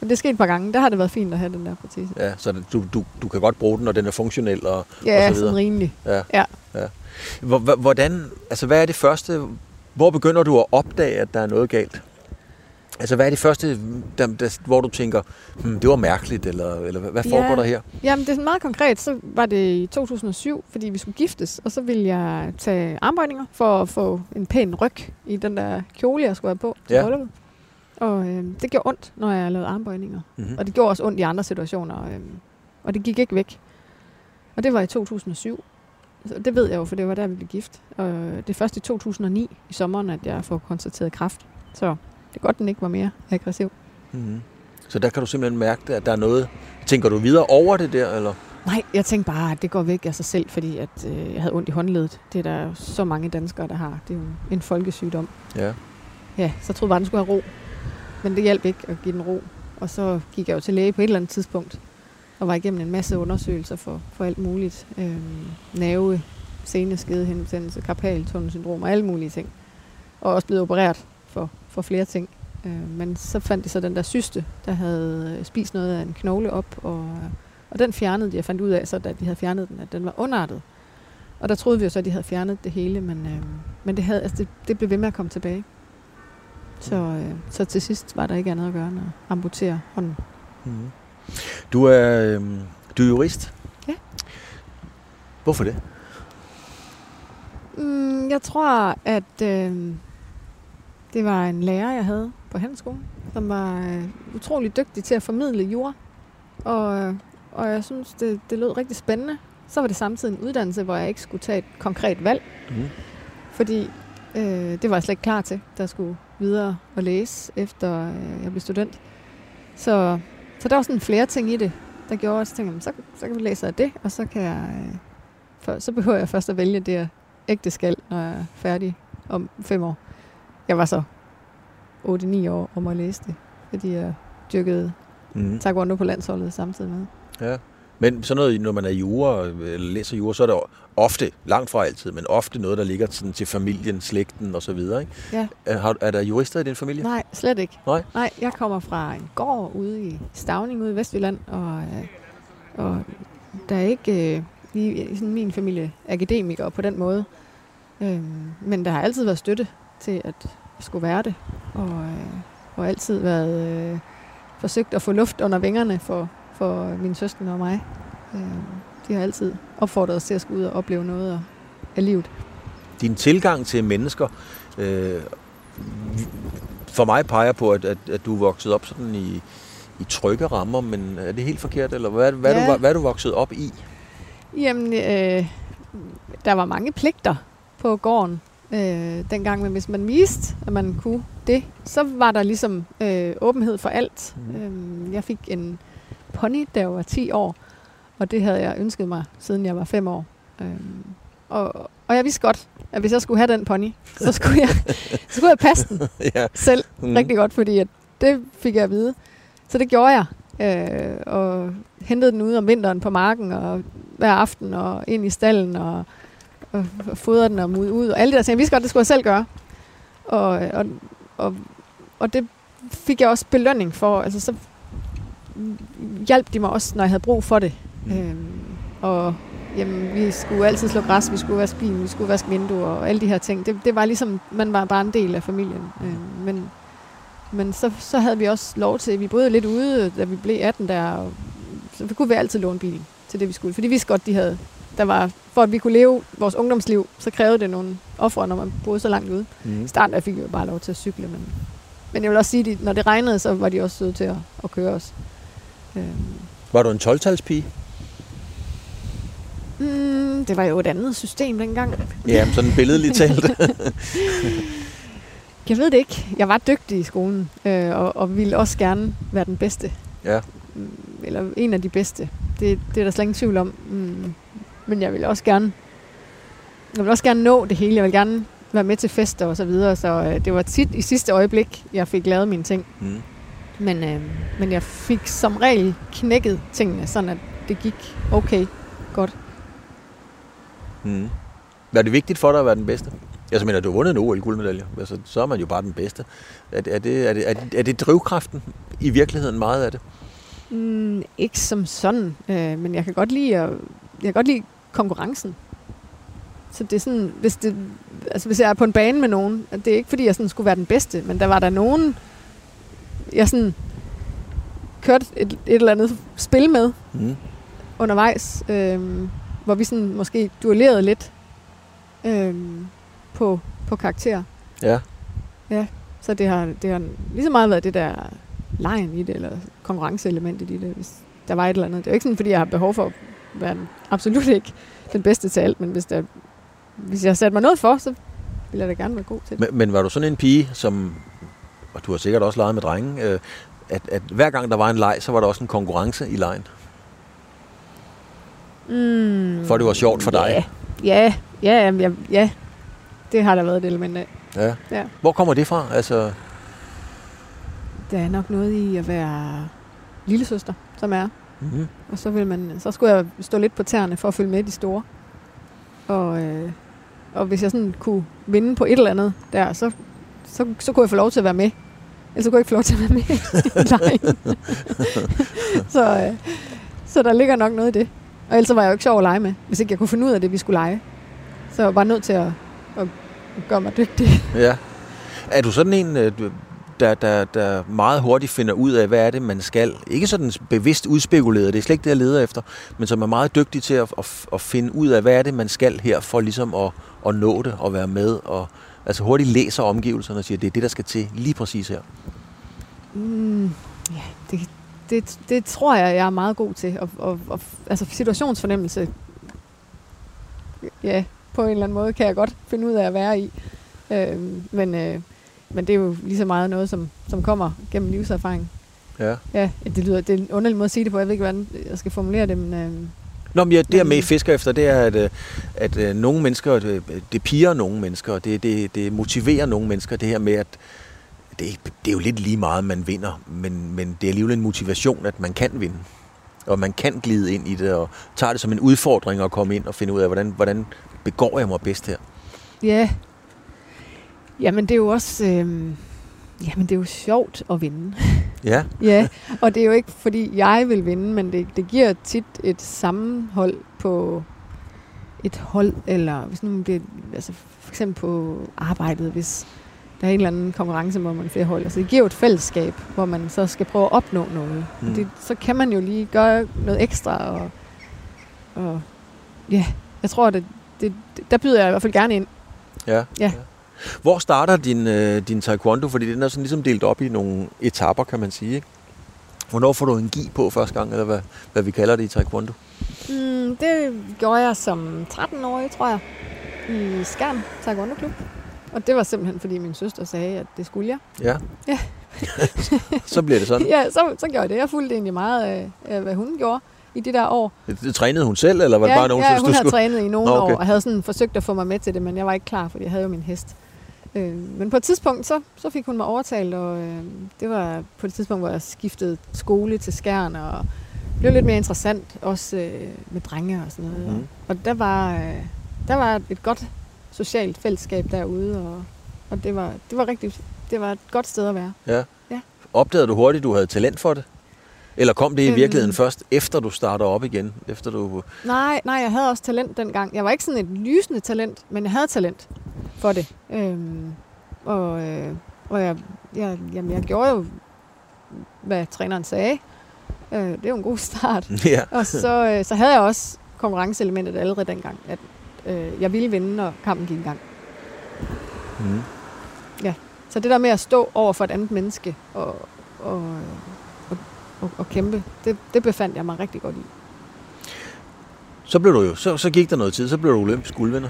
men det er sket et par gange. Der har det været fint at have den der protese. ja så du, du, du kan godt bruge den, når den er funktionel og, og Ja, så sådan videre. rimelig. Ja. Ja. ja. Hvor- hvor- Hvordan, altså hvad er det første, hvor begynder du at opdage, at der er noget galt? Altså hvad er det første, der, der, hvor du tænker, hmm, det var mærkeligt, eller, eller hvad- hvad Ja. foregår der her? Jamen, det er meget konkret. Så var det i 2007, fordi vi skulle giftes, og så ville jeg tage armbøjninger for at få en pæn ryg i den der kjole, jeg skulle have på til Ja. brylluppet. Og øh, det gjorde ondt, når jeg lavede armbøjninger. Mm-hmm. Og det gjorde også ondt i andre situationer. Øh, og det gik ikke væk. Og det var i 2007. Så det ved jeg jo, for det var der, vi blev gift. Og det er først i 2009 i sommeren, at jeg får konstateret kræft. Så det er godt, den ikke var mere aggressiv. Mm-hmm. Så der kan du simpelthen mærke, at der er noget. Tænker du videre over det der, eller? Nej, jeg tænkte bare, at det går væk af sig selv, fordi at, øh, jeg havde ondt i håndledet. Det er der så mange danskere, der har. Det er jo en folkesygdom. Ja. Ja, så troede bare, den skulle have ro. Men det hjalp ikke at give den ro. Og så gik jeg jo til læge på et eller andet tidspunkt, og var igennem en masse undersøgelser for, for alt muligt. Øhm, nerve, seneskedehændelse, karpaltunnelsyndrom og alle mulige ting. Og også blevet opereret for, for flere ting. Øh, men så fandt de så den der syste, der havde øh, spist noget af en knogle op, og, og den fjernede de. Jeg fandt ud af, så da de havde fjernet den, at den var underartet. Og der troede vi jo så, at de havde fjernet det hele, men, øh, men det, havde, altså det, det blev ved med at komme tilbage. Så, øh, så til sidst var der ikke andet at gøre end at amputere hånden. Mm-hmm. Du er, øhm, du er jurist. Ja. Hvorfor det? Mm, jeg tror, at øh, det var en lærer, jeg havde på handelsskolen, som var øh, utrolig dygtig til at formidle jura. Og, øh, og jeg synes, det, det lød rigtig spændende. Så var det samtidig en uddannelse, hvor jeg ikke skulle tage et konkret valg, Mm. fordi øh, det var jeg slet ikke klar til, der skulle videre og læse, efter øh, jeg blev student. Så, så der var sådan flere ting i det, der gjorde, at jeg tænkte, "Jamen, så, så kan vi læse af det, og så, kan jeg, øh, for, så behøver jeg først at vælge det ægte skal, når jeg er færdig om fem år. Jeg var så 8-9 år om at læse det, fordi jeg dyrkede Mm. taekwondo på landsholdet samtidig med. Ja. Men sådan noget, når man er jura, eller læser jura, så er det ofte, langt fra altid, men ofte noget, der ligger sådan til familien, slægten og så videre. Ikke? Ja. Er, er der jurister i din familie? Nej, slet ikke. Nej? Nej, jeg kommer fra en gård ude i Stavning ude i Vestjylland, og, øh, og der er ikke øh, lige sådan min familie akademikere på den måde. Øhm, men der har altid været støtte til, at skulle være det, og, øh, og altid været øh, forsøgt at få luft under vingerne for, for min søster og mig. Øhm, de har altid opfordret os til at skulle ud og opleve noget af- af livet. Din tilgang til mennesker, øh, for mig peger på, at, at, at du er vokset op sådan i, i trygge rammer, men er det helt forkert, eller hvad, hvad, ja. Du, hvad er du vokset op i? Jamen, øh, der var mange pligter på gården øh, dengang, men hvis man viste, at man kunne det, så var der ligesom øh, åbenhed for alt. Mm. Øh, jeg fik en pony, da jeg var 10 år, og det havde jeg ønsket mig, siden jeg var 5 år. Øh, og, og jeg vidste godt, at hvis jeg skulle have den pony, så skulle jeg, så skulle jeg passe den ja. selv mm. rigtig godt, fordi at det fik jeg at vide. Så det gjorde jeg. Øh, og hentede den ud om vinteren på marken, og hver aften, og ind i stallen, og, og, og den og mude ud, og alle det der ting. Jeg vidste godt, det skulle jeg selv gøre. Og, og, og, og det fik jeg også belønning for. Altså, så hjalp de mig også, når jeg havde brug for det. Mm. Øhm, og jamen, vi skulle altid slå græs, vi skulle vaske bilen, vi skulle vaske vinduer og alle de her ting. Det, det var ligesom, man var bare en del af familien. Øhm, men men så, så havde vi også lov til, vi boede lidt ude, da vi blev 18 der, og så kunne vi altid låne bilen til det, vi skulle. Fordi vi vidste godt, de havde, der var, for at vi kunne leve vores ungdomsliv, så krævede det nogle ofre, når man boede så langt ude. Mm. I starten fik vi jo bare lov til at cykle, men, men jeg vil også sige, at når det regnede, så var de også søde til at, at køre os. Øhm. Var du en 12-talspige? Mm, det var jo et andet system dengang. Ja, sådan billedligt talt. jeg ved det ikke. Jeg var dygtig i skolen, øh, og, og ville også gerne være den bedste. Ja. Mm, eller en af de bedste. Det, det er der slet ingen tvivl om. Mm. Men jeg vil også gerne jeg vil også gerne nå det hele. Jeg vil gerne være med til fester og så videre. Så øh, det var tit i sidste øjeblik, jeg fik lavet mine ting. Mm. Men, øh, men jeg fik som regel knækket tingene, sådan at det gik okay godt. Mm. Var det vigtigt for dig at være den bedste? Altså, mener, du har vundet en OL-guldmedalje. Altså, så er man jo bare den bedste. Er, er, det, er, det, er, det, er det drivkraften i virkeligheden meget af det? Mm, ikke som sådan, øh, men jeg kan godt lide at, jeg kan godt lide konkurrencen. Så det er sådan, hvis, det, altså hvis jeg er på en bane med nogen, det er ikke fordi, jeg sådan skulle være den bedste, men der var der nogen, jeg sådan kørte et, et eller andet spil med mm. undervejs, øh, hvor vi sådan måske duellerede lidt øh, på, på karakter. Ja. Ja, så det har, det har lige så meget været det der lejen i det, eller konkurrenceelementet i det, hvis der var et eller andet. Det er jo ikke sådan, fordi jeg har behov for at være absolut ikke den bedste til alt, men hvis, der, hvis jeg satte mig noget for, så vil jeg da gerne være god til det. Men, men var du sådan en pige, som, og du har sikkert også leget med drenge, øh, at, at hver gang der var en leg, så var der også en konkurrence i lejen? Mm, for det var sjovt for dig? Ja, ja, ja, ja, ja. det har der været et element af. Ja. ja. Hvor kommer det fra? Altså... Der er nok noget i at være lille søster, som er. Mm-hmm. Og så, vil man, så skulle jeg stå lidt på tæerne for at følge med de store. Og, øh, og hvis jeg sådan kunne vinde på et eller andet der, så, så, så kunne jeg få lov til at være med. Ellers kunne jeg ikke få lov til at være med i så, øh, så der ligger nok noget i det. Og ellers var jeg jo ikke sjov at lege med, hvis ikke jeg kunne finde ud af det, vi skulle lege. Så jeg var bare nødt til at, at gøre mig dygtig. Ja. Er du sådan en, øh, der, der, der meget hurtigt finder ud af, hvad er det, man skal? Ikke sådan bevidst udspekuleret, det er slet ikke det, jeg leder efter, men som er meget dygtig til at, at, at finde ud af, hvad er det, man skal her, for ligesom at, at nå det og være med, og altså hurtigt læser omgivelserne og siger, det er det, der skal til lige præcis her. Mm, ja, det, det, det tror jeg, jeg er meget god til. Og, og, og, altså situationsfornemmelse, ja, på en eller anden måde kan jeg godt finde ud af at være i. Øh, men, øh, men det er jo lige så meget noget, som, som kommer gennem livserfaring. Ja. Ja, det lyder det er en underlig måde at sige det på. Jeg ved ikke, hvordan jeg skal formulere det, men... Øh, Nå, men ja, det, jeg med fisker efter, det er, at, øh, at, at nogle mennesker, det, det piger nogle mennesker, det, det, det motiverer nogle mennesker, det her med, at det, det er jo lidt lige meget, man vinder, men, men det er alligevel en motivation, at man kan vinde. Og man kan glide ind i det, og tager det som en udfordring at komme ind og finde ud af, hvordan, hvordan begår jeg mig bedst her. Ja. Jamen, det er jo også... Øh, jamen, det er jo sjovt at vinde. Ja. ja, og det er jo ikke, fordi jeg vil vinde, men det, det giver tit et sammenhold på et hold, eller hvis nu bliver, altså for eksempel på arbejdet, hvis der er en eller anden konkurrence, hvor man flere hold. Altså det giver jo et fællesskab, hvor man så skal prøve at opnå noget. Mm. Det, så kan man jo lige gøre noget ekstra, og, og ja, jeg tror, det, det, der byder jeg i hvert fald gerne ind. Ja. ja. ja. Hvor starter din, øh, din taekwondo? Fordi den er sådan ligesom delt op i nogle etapper, kan man sige. Ikke? Hvornår får du en gi på første gang, eller hvad, hvad vi kalder det i taekwondo? Mm, det gjorde jeg som 13-årig, tror jeg, i Skærn Taekwondo Klub. Og det var simpelthen, fordi min søster sagde, at det skulle jeg. Ja. Ja. så bliver det sådan? Ja, så, så gjorde jeg det. Jeg fulgte egentlig meget af, hvad hun gjorde i de der år. Det, det trænede hun selv, eller var det ja, bare nogen, ja, synes, hun du havde skulle... trænet i nogle okay. år, og havde sådan forsøgt at få mig med til det, men jeg var ikke klar, fordi jeg havde jo min hest. Øh, men på et tidspunkt, så, så fik hun mig overtalt, og øh, det var på et tidspunkt, hvor jeg skiftede skole til skærn, og blev lidt mere interessant, også øh, med drenge og sådan noget. Mm. Og der var, øh, der var et godt socialt fællesskab derude, og, og det, var, det var rigtig, det var et godt sted at være. Ja. ja. Opdagede du hurtigt, du havde talent for det? Eller kom det i Øhm. virkeligheden først, efter du starter op igen? Efter du... Nej, nej, jeg havde også talent dengang. Jeg var ikke sådan et lysende talent, men jeg havde talent for det. Øhm, og øh, og jeg, jeg, jamen, jeg gjorde jo, hvad træneren sagde. Øh, det er jo en god start. ja. Og så, øh, så havde jeg også konkurrenceelementet allerede dengang, at øh, jeg ville vinde, når kampen gik i gang. Mm. Så det der med at stå over for et andet menneske og, og, og kæmpe, det, det befandt jeg mig rigtig godt i. Så blev du jo, så, så gik der noget tid, så blev du olympisk guldvinder.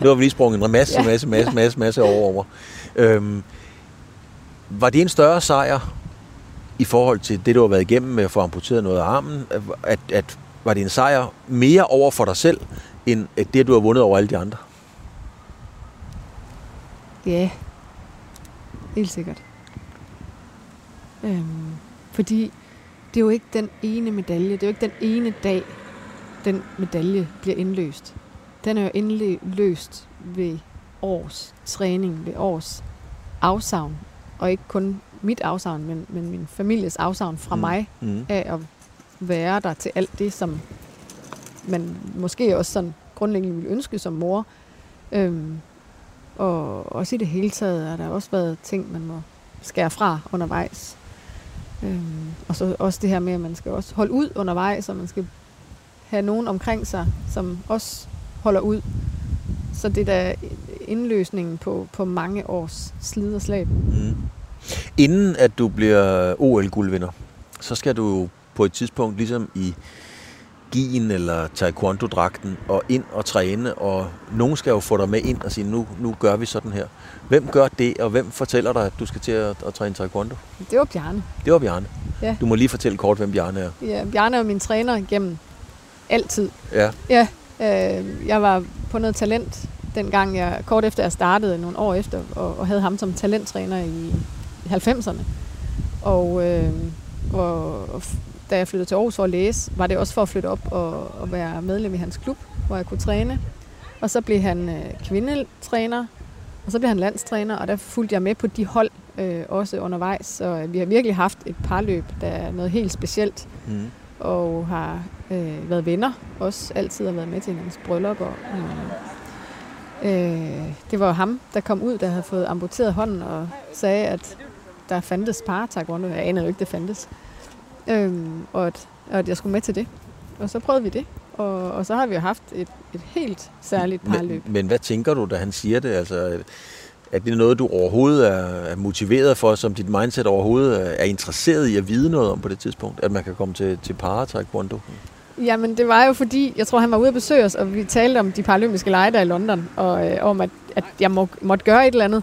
Nu har vi lige sprunget en masse, Ja. masse, masse, masse, masse over over. Øhm, var det en større sejr i forhold til det, du har været igennem med at få amputeret noget af armen? At, at, var det en sejr mere over for dig selv, end at det, du har vundet over alle de andre? Ja, helt sikkert. Øhm, fordi det er jo ikke den ene medalje, det er jo ikke den ene dag, den medalje bliver indløst. Den er jo indløst ved års træning, ved års afsavn. Og ikke kun mit afsavn, men, men min families afsavn fra Mm. mig Mm. af at være der til alt det, som man måske også sådan grundlæggende ville ønske som mor. Øhm, og også i det hele taget har der også været ting, man må skære fra undervejs. Øhm, og så også det her med, at man skal også holde ud undervejs, og man skal have nogen omkring sig, som også holder ud. Så det er da indløsningen på, på mange års slid og slag. Mm. Inden at du bliver OL-guldvinder, så skal du på et tidspunkt, ligesom i gien eller taekwondo-dragten, og ind og træne, og nogen skal jo få dig med ind og sige, nu, nu gør vi sådan her. Hvem gør det, og hvem fortæller dig, at du skal til at, at træne taekwondo? Det var Bjarne. Det var Bjarne. Ja. Du må lige fortælle kort, hvem Bjarne er. Ja, Bjarne er min træner gennem altid. Ja. Ja, øh, jeg var på noget talent, dengang jeg, kort efter jeg startede, nogle år efter, og, og havde ham som talenttræner i 90'erne. Og, øh, og, og da jeg flyttede til Aarhus for at læse, var det også for at flytte op og, og være medlem i hans klub, hvor jeg kunne træne. Og så blev han øh, kvindetræner, og så blev han landstræner, og der fulgte jeg med på de hold øh, også undervejs. Så øh, vi har virkelig haft et parløb, der er noget helt specielt Mm. og har øh, været venner, også altid har været med til hinandens bryllup. Og, øh, øh, det var ham, der kom ud, der havde fået amputeret hånden og sagde, at der fandtes par taekwondo. Jeg anede jo ikke, det fandtes. Øh, og, at, og at jeg skulle med til det. Og så prøvede vi det. Og, og så har vi jo haft et, et helt særligt parløb. Men, men hvad tænker du, da han siger det? Altså, er det noget, du overhovedet er, er motiveret for, som dit mindset overhovedet er, er interesseret i at vide noget om på det tidspunkt? At man kan komme til, til para-taekwondo? Jamen, det var jo fordi, jeg tror, han var ude at besøge os, og vi talte om de paralympiske lege der i London, og øh, om, at, at jeg må, måtte gøre et eller andet.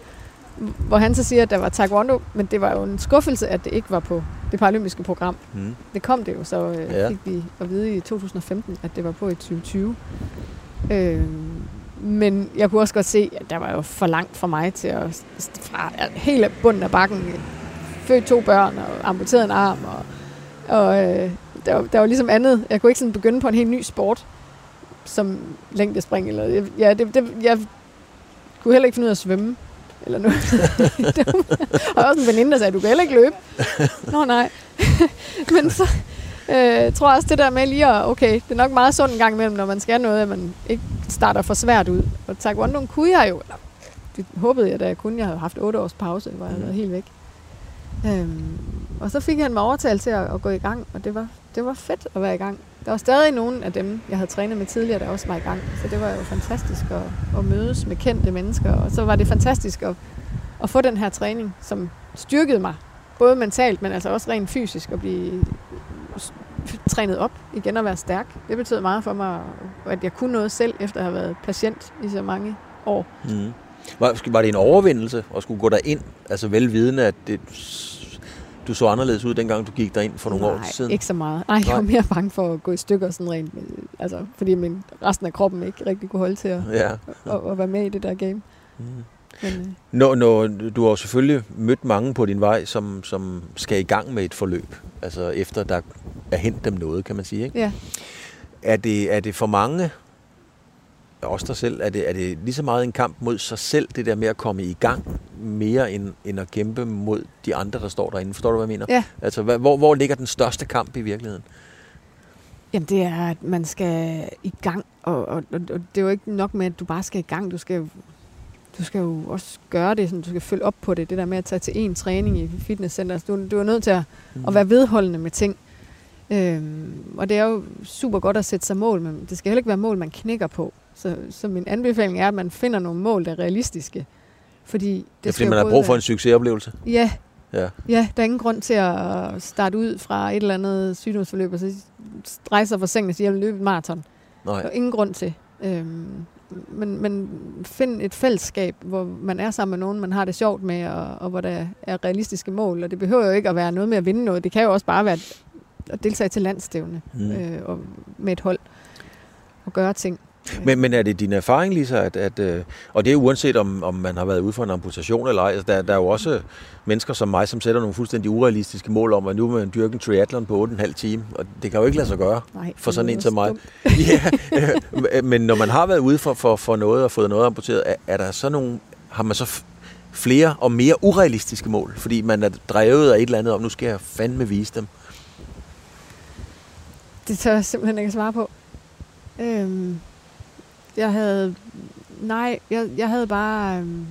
Hvor han så siger, at der var taekwondo, men det var jo en skuffelse, at det ikke var på det paralympiske program. Mm. Det kom det jo, så øh, Ja. fik vi at vide i 2015, at det var på i 2020. Øh, men jeg kunne også godt se, at der var jo for langt for mig til at fra helt af bunden af bakken født to børn og amputeret en arm. Og, og øh, der, var, der var ligesom andet. Jeg kunne ikke sådan begynde på en helt ny sport, som længdespring. Eller, ja, det, det, jeg kunne heller ikke finde ud af at svømme. Eller var- og også en veninde, der sagde, du kan heller ikke løbe. Nå nej. Men så øh, tror jeg også det der med lige at, okay, det er nok meget sundt en gang imellem, når man skal noget, at man ikke starter for svært ud. Og taekwondo kunne jeg jo, eller det håbede jeg, da jeg kunne. Jeg havde haft otte års pause, hvor jeg havde været helt væk. Øhm, og så fik han mig overtalt til at, at gå i gang, og det var, det var fedt at være i gang. Der var stadig nogen af dem, jeg havde trænet med tidligere, der også var i gang. Så det var jo fantastisk at, at mødes med kendte mennesker. Og så var det fantastisk at, at få den her træning, som styrkede mig. Både mentalt, men altså også rent fysisk at blive trænet op igen og være stærk. Det betød meget for mig, at jeg kunne noget selv, efter at have været patient i så mange år. Mm. Var, var det en overvindelse at skulle gå derind? Altså velvidende, at det, du så anderledes ud, dengang du gik derind for nogle Nej, år siden? ikke så meget. Nej, jeg var Nej. mere bange for at gå i stykker sådan rent. Altså, fordi min, resten af kroppen ikke rigtig kunne holde til at, Ja. at, at være med i det der game. Mm. Men, øh, Når, når, du har jo selvfølgelig mødt mange på din vej, som, som skal i gang med et forløb. Altså efter der er hent dem noget, kan man sige. Ikke? ja. Er, det, er det for mange, også dig selv, er det, er det lige så meget en kamp mod sig selv, det der med at komme i gang mere end, end at kæmpe mod de andre, der står derinde. Forstår du, hvad jeg mener? Ja. Altså, hvad, hvor, hvor ligger den største kamp i virkeligheden? Jamen det er, at man skal i gang, og, og, og, og det er jo ikke nok med, at du bare skal i gang. Du skal, du skal jo også gøre det, sådan, du skal følge op på det. Det der med at tage til en træning i fitnesscenter. Altså, Du, du er nødt til at, Mm. at være vedholdende med ting. Øhm, og det er jo super godt at sætte sig mål, men det skal heller ikke være mål, man knækker på. Så, så min anbefaling er, at man finder nogle mål, der er realistiske. Fordi det skal fordi man har brug for en succesoplevelse. Ja, Ja. Ja, der er ingen grund til at starte ud fra et eller andet sygdomsforløb, og så rejse sig fra sengen og sige, jeg vil løbe et maraton. Der Nej. er ingen grund til. Øhm, men, men find et fællesskab, hvor man er sammen med nogen, man har det sjovt med, og, og hvor der er realistiske mål. Og det behøver jo ikke at være noget med at vinde noget. Det kan jo også bare være at- deltage til landstævne Mm. øh, og med et hold og gøre ting. Men, men er det din erfaring, Lisa, at, at øh, og det er uanset om, om man har været ude for en amputation eller ej, altså, der, der er jo også mennesker som mig, som sætter nogle fuldstændig urealistiske mål om, at nu vil man dyrke en triathlon på 8,5 time, og det kan jo ikke lade sig gøre. Nej, for sådan en som mig. ja, øh, men når man har været ude for, for, for noget og fået noget amputeret, er, er der så nogle, har man så flere og mere urealistiske mål, fordi man er drevet af et eller andet om, nu skal jeg fandme vise dem. Det tør jeg simpelthen ikke svare på. Øhm, jeg havde... Nej, jeg, jeg havde bare... Øhm,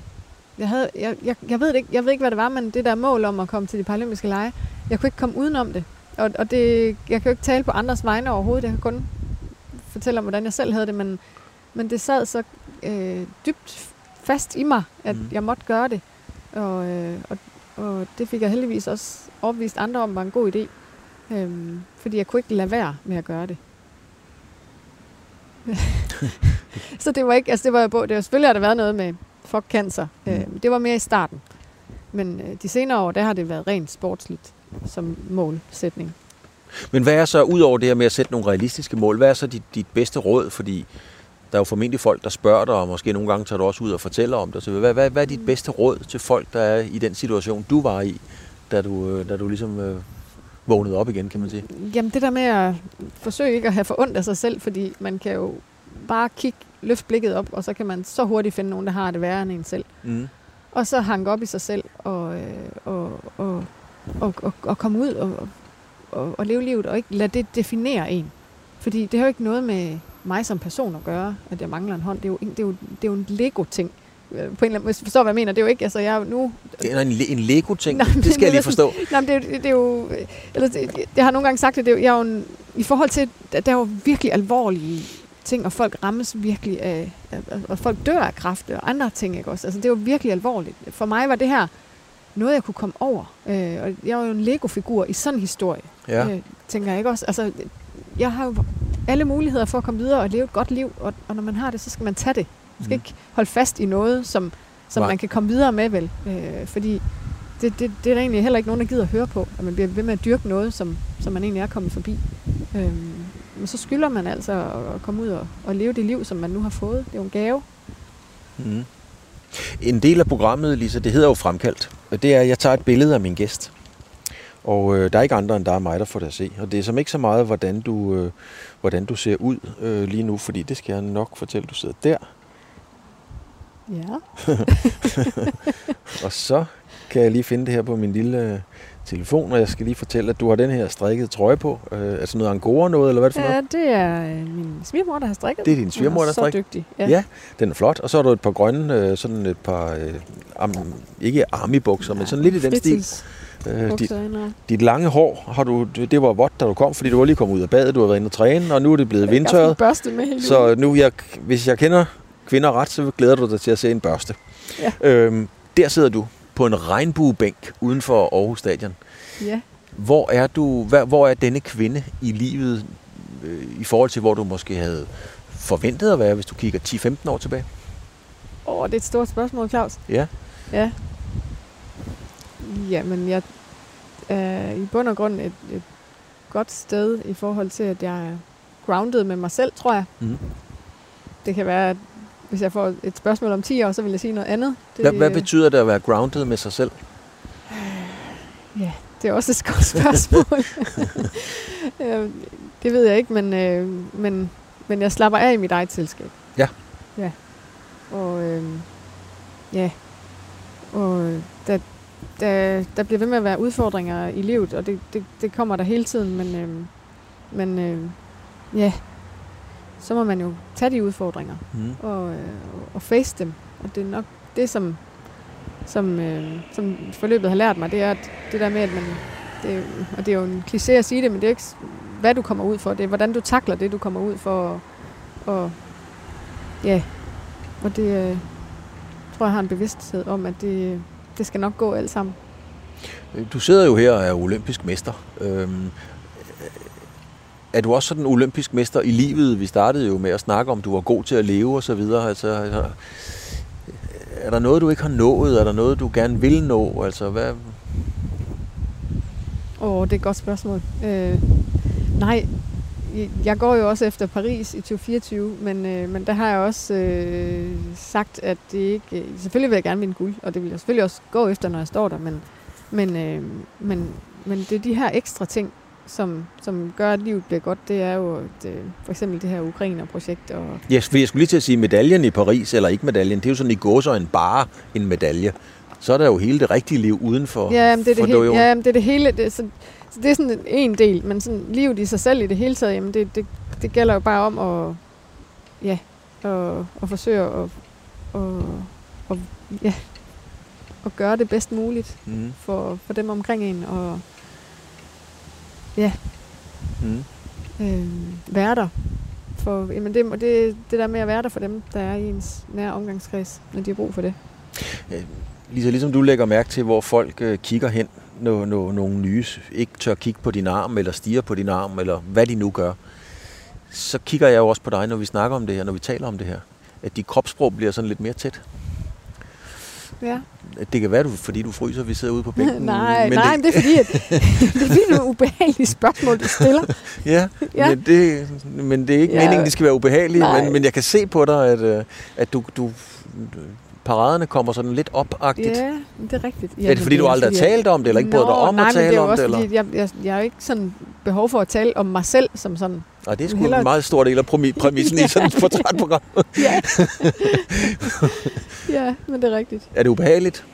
jeg, havde, jeg, jeg, jeg, ved ikke, jeg ved ikke, hvad det var, men det der mål om at komme til de paralympiske lege, jeg kunne ikke komme udenom det. Og, og det, jeg kan jo ikke tale på andres vegne overhovedet. Jeg kan kun fortælle om, hvordan jeg selv havde det, men, men det sad så øh, dybt fast i mig, at mm. jeg måtte gøre det. Og, øh, og, og det fik jeg heldigvis også overbevist andre om, var en god idé. Øhm, fordi jeg kunne ikke lade være med at gøre det. så det var ikke, altså det var jo på, det var selvfølgelig har der været noget med fuck cancer. Mm. Øhm, det var mere i starten. Men øh, de senere år, der har det været rent sportsligt som målsætning. Men hvad er så, ud over det her med at sætte nogle realistiske mål, hvad er så dit, dit bedste råd? Fordi der er jo formentlig folk, der spørger dig, og måske nogle gange tager du også ud og fortæller om det. Så hvad, hvad, hvad er dit bedste råd til folk, der er i den situation, du var i, da du, øh, da du ligesom øh, vågnede op igen, kan man sige? Jamen det der med at forsøge ikke at have for ondt af sig selv, fordi man kan jo bare kigge, løfte blikket op, og så kan man så hurtigt finde nogen, der har det værre end en selv. Mm. Og så hanke op i sig selv og, øh, og, og, og, og, og komme ud og, og, og leve livet, og ikke lade det definere en. Fordi det har jo ikke noget med mig som person at gøre, at jeg mangler en hånd. Det er jo, det er jo, det er jo en Lego-ting. Øh, På en eller anden, du forstår, hvad jeg mener. Det er jo ikke, altså jeg er jo nu... Det er en, en Lego-ting, Nej, det skal jeg det lige forstå. Nej, men det, er jo- det er jo... Eller det, jeg har nogle gange sagt det, det er jo, jeg er jo en, i forhold til, at der er jo virkelig alvorlige ting, og folk rammes virkelig af, af og folk dør af kræft og andre ting, ikke også? Altså, det er jo virkelig alvorligt. For mig var det her noget, jeg kunne komme over. Øh, og jeg var jo en Lego-figur i sådan en historie, Ja. øh, tænker jeg ikke også? Altså, jeg har jo alle muligheder for at komme videre og leve et godt liv, og, og når man har det, så skal man tage det. Man skal Mm. ikke holde fast i noget, som, som Nej. man kan komme videre med, vel? Øh, fordi det, det, det er der egentlig heller ikke nogen, der gider at høre på, at man bliver ved med at dyrke noget, som, som man egentlig er kommet forbi. Øhm, men så skylder man altså at, at komme ud og, og leve det liv, som man nu har fået. Det er jo en gave. Mm. En del af programmet, Lisa, det hedder jo Fremkaldt. Og det er, at jeg tager et billede af min gæst. Og øh, der er ikke andre end der er mig, der får det at se. Og det er som ikke så meget, hvordan du, øh, hvordan du ser ud øh, lige nu, fordi det skal jeg nok fortælle, du sidder der. Ja. Og så kan jeg lige finde det her på min lille øh, telefon, og jeg skal lige fortælle, at du har den her strikket trøje på. Øh, altså noget angora noget, eller hvad det for noget? ja, det er øh, min svigermor, der har strikket. Det er din svigermor, der er strikker? så dygtig. Ja. Ja. Den er flot. Og så har du et par grønne, øh, sådan et par, øh, am, ikke army-bukser, men sådan lidt i den stil. Øh, dit, dit lange hår, har du, det var vådt, da du kom, fordi du var lige kommet ud af badet, du har været inde og træne, og nu er det blevet Jeg har vindtørret. børste med hele Så nu, jeg, hvis jeg kender kvinder ret, så glæder du dig til at se en børste. Ja. Øhm, der sidder du på en regnbuebænk uden for Aarhus Stadion. Ja. Hvor er, du, hvor, hvor er denne kvinde i livet øh, i forhold til, hvor du måske havde forventet at være, hvis du kigger 10-15 år tilbage? Åh, det er et stort spørgsmål, Claus. Ja. Ja. Jamen, jeg er i bund og grund et, et godt sted i forhold til, at jeg er grounded med mig selv, tror jeg. Mm. Det kan være, at hvis jeg får et spørgsmål om 10 år, så vil jeg sige noget andet. Det, Hvad, hvad betyder det at være grounded med sig selv? Ja, det er også et godt spørgsmål. Øh, det ved jeg ikke, men, øh, men, men jeg slapper af i mit eget selskab. Ja. Ja. Og øh, ja, og der, der, der bliver ved med at være udfordringer i livet, og det, det, det kommer der hele tiden, men, øh, men øh, ja, så må man jo tage de udfordringer Mm. og, øh, og face dem. Og det er nok det, som, som, øh, som forløbet har lært mig, det er at det der med, at man, det, og det er jo en kliché at sige det, men det er ikke, hvad du kommer ud for, det er, hvordan du takler det, du kommer ud for, og, og ja, og det øh, tror jeg har en bevidsthed om, at det, det skal nok gå alt sammen. Du sidder jo her og er olympisk mester. Øhm, er du også sådan olympisk mester i livet? Vi startede jo med at snakke om, du var god til at leve og så videre. Altså, altså, er der noget, du ikke har nået? Er der noget, du gerne vil nå? Altså, hvad? Åh, oh, det er et godt spørgsmål. Øh, nej, jeg går jo også efter Paris i 2024, men, øh, men der har jeg også øh, sagt, at det ikke... Øh, selvfølgelig vil jeg gerne vinde guld, og det vil jeg selvfølgelig også gå efter, når jeg står der, men, men, øh, men, men det er de her ekstra ting, som, som gør, at livet bliver godt. Det er jo det, for eksempel det her Ukrainer-projekt. Og, Ja, for jeg skulle lige til at sige, medaljen i Paris, eller ikke medaljen, det er jo sådan i gåsøjne bare en medalje. Så er der jo hele det rigtige liv uden for, ja, det er for det, dojoen. ja, det er det hele. Det, er så, så det er sådan en del, men sådan livet i sig selv i det hele taget, jamen det, det, det gælder jo bare om at, ja, at, at forsøge at, at, at, ja, at gøre det bedst muligt Mm. for, for dem omkring en, og Mm. øh, være der. For, jamen det, det, det der med at være der for dem, der er i ens nære omgangskreds, når de har brug for det. Lisa, ligesom du lægger mærke til, hvor folk øh, kigger hen, når, når nogle nye ikke tør kigge på din arm, eller stiger på din arm, eller hvad de nu gør, så kigger jeg jo også på dig, når vi snakker om det her, når vi taler om det her. At dit kropssprog bliver sådan lidt mere tæt. Ja. Det kan være, du, fordi du fryser, vi sidder ude på bænken. nej, men nej, det, det, er fordi, at, det er fordi, er ubehagelige spørgsmål, du stiller. Ja, Ja. Men, det, men det er ikke Ja. meningen, det skal være ubehageligt, Nej. men, men jeg kan se på dig, at, øh, at du, du, paraderne kommer sådan lidt opagtigt. Ja, det er rigtigt. er det fordi, du aldrig har talt om det, eller ikke bryder dig om nej, at det er tale jo om også det? Eller? Fordi, jeg, jeg, jeg har ikke sådan behov for at tale om mig selv som sådan. Og det er sgu Hellere- en meget stor del af præmi- præmissen i sådan et portrætprogram. Ja. ja, men det er rigtigt. Er det ubehageligt?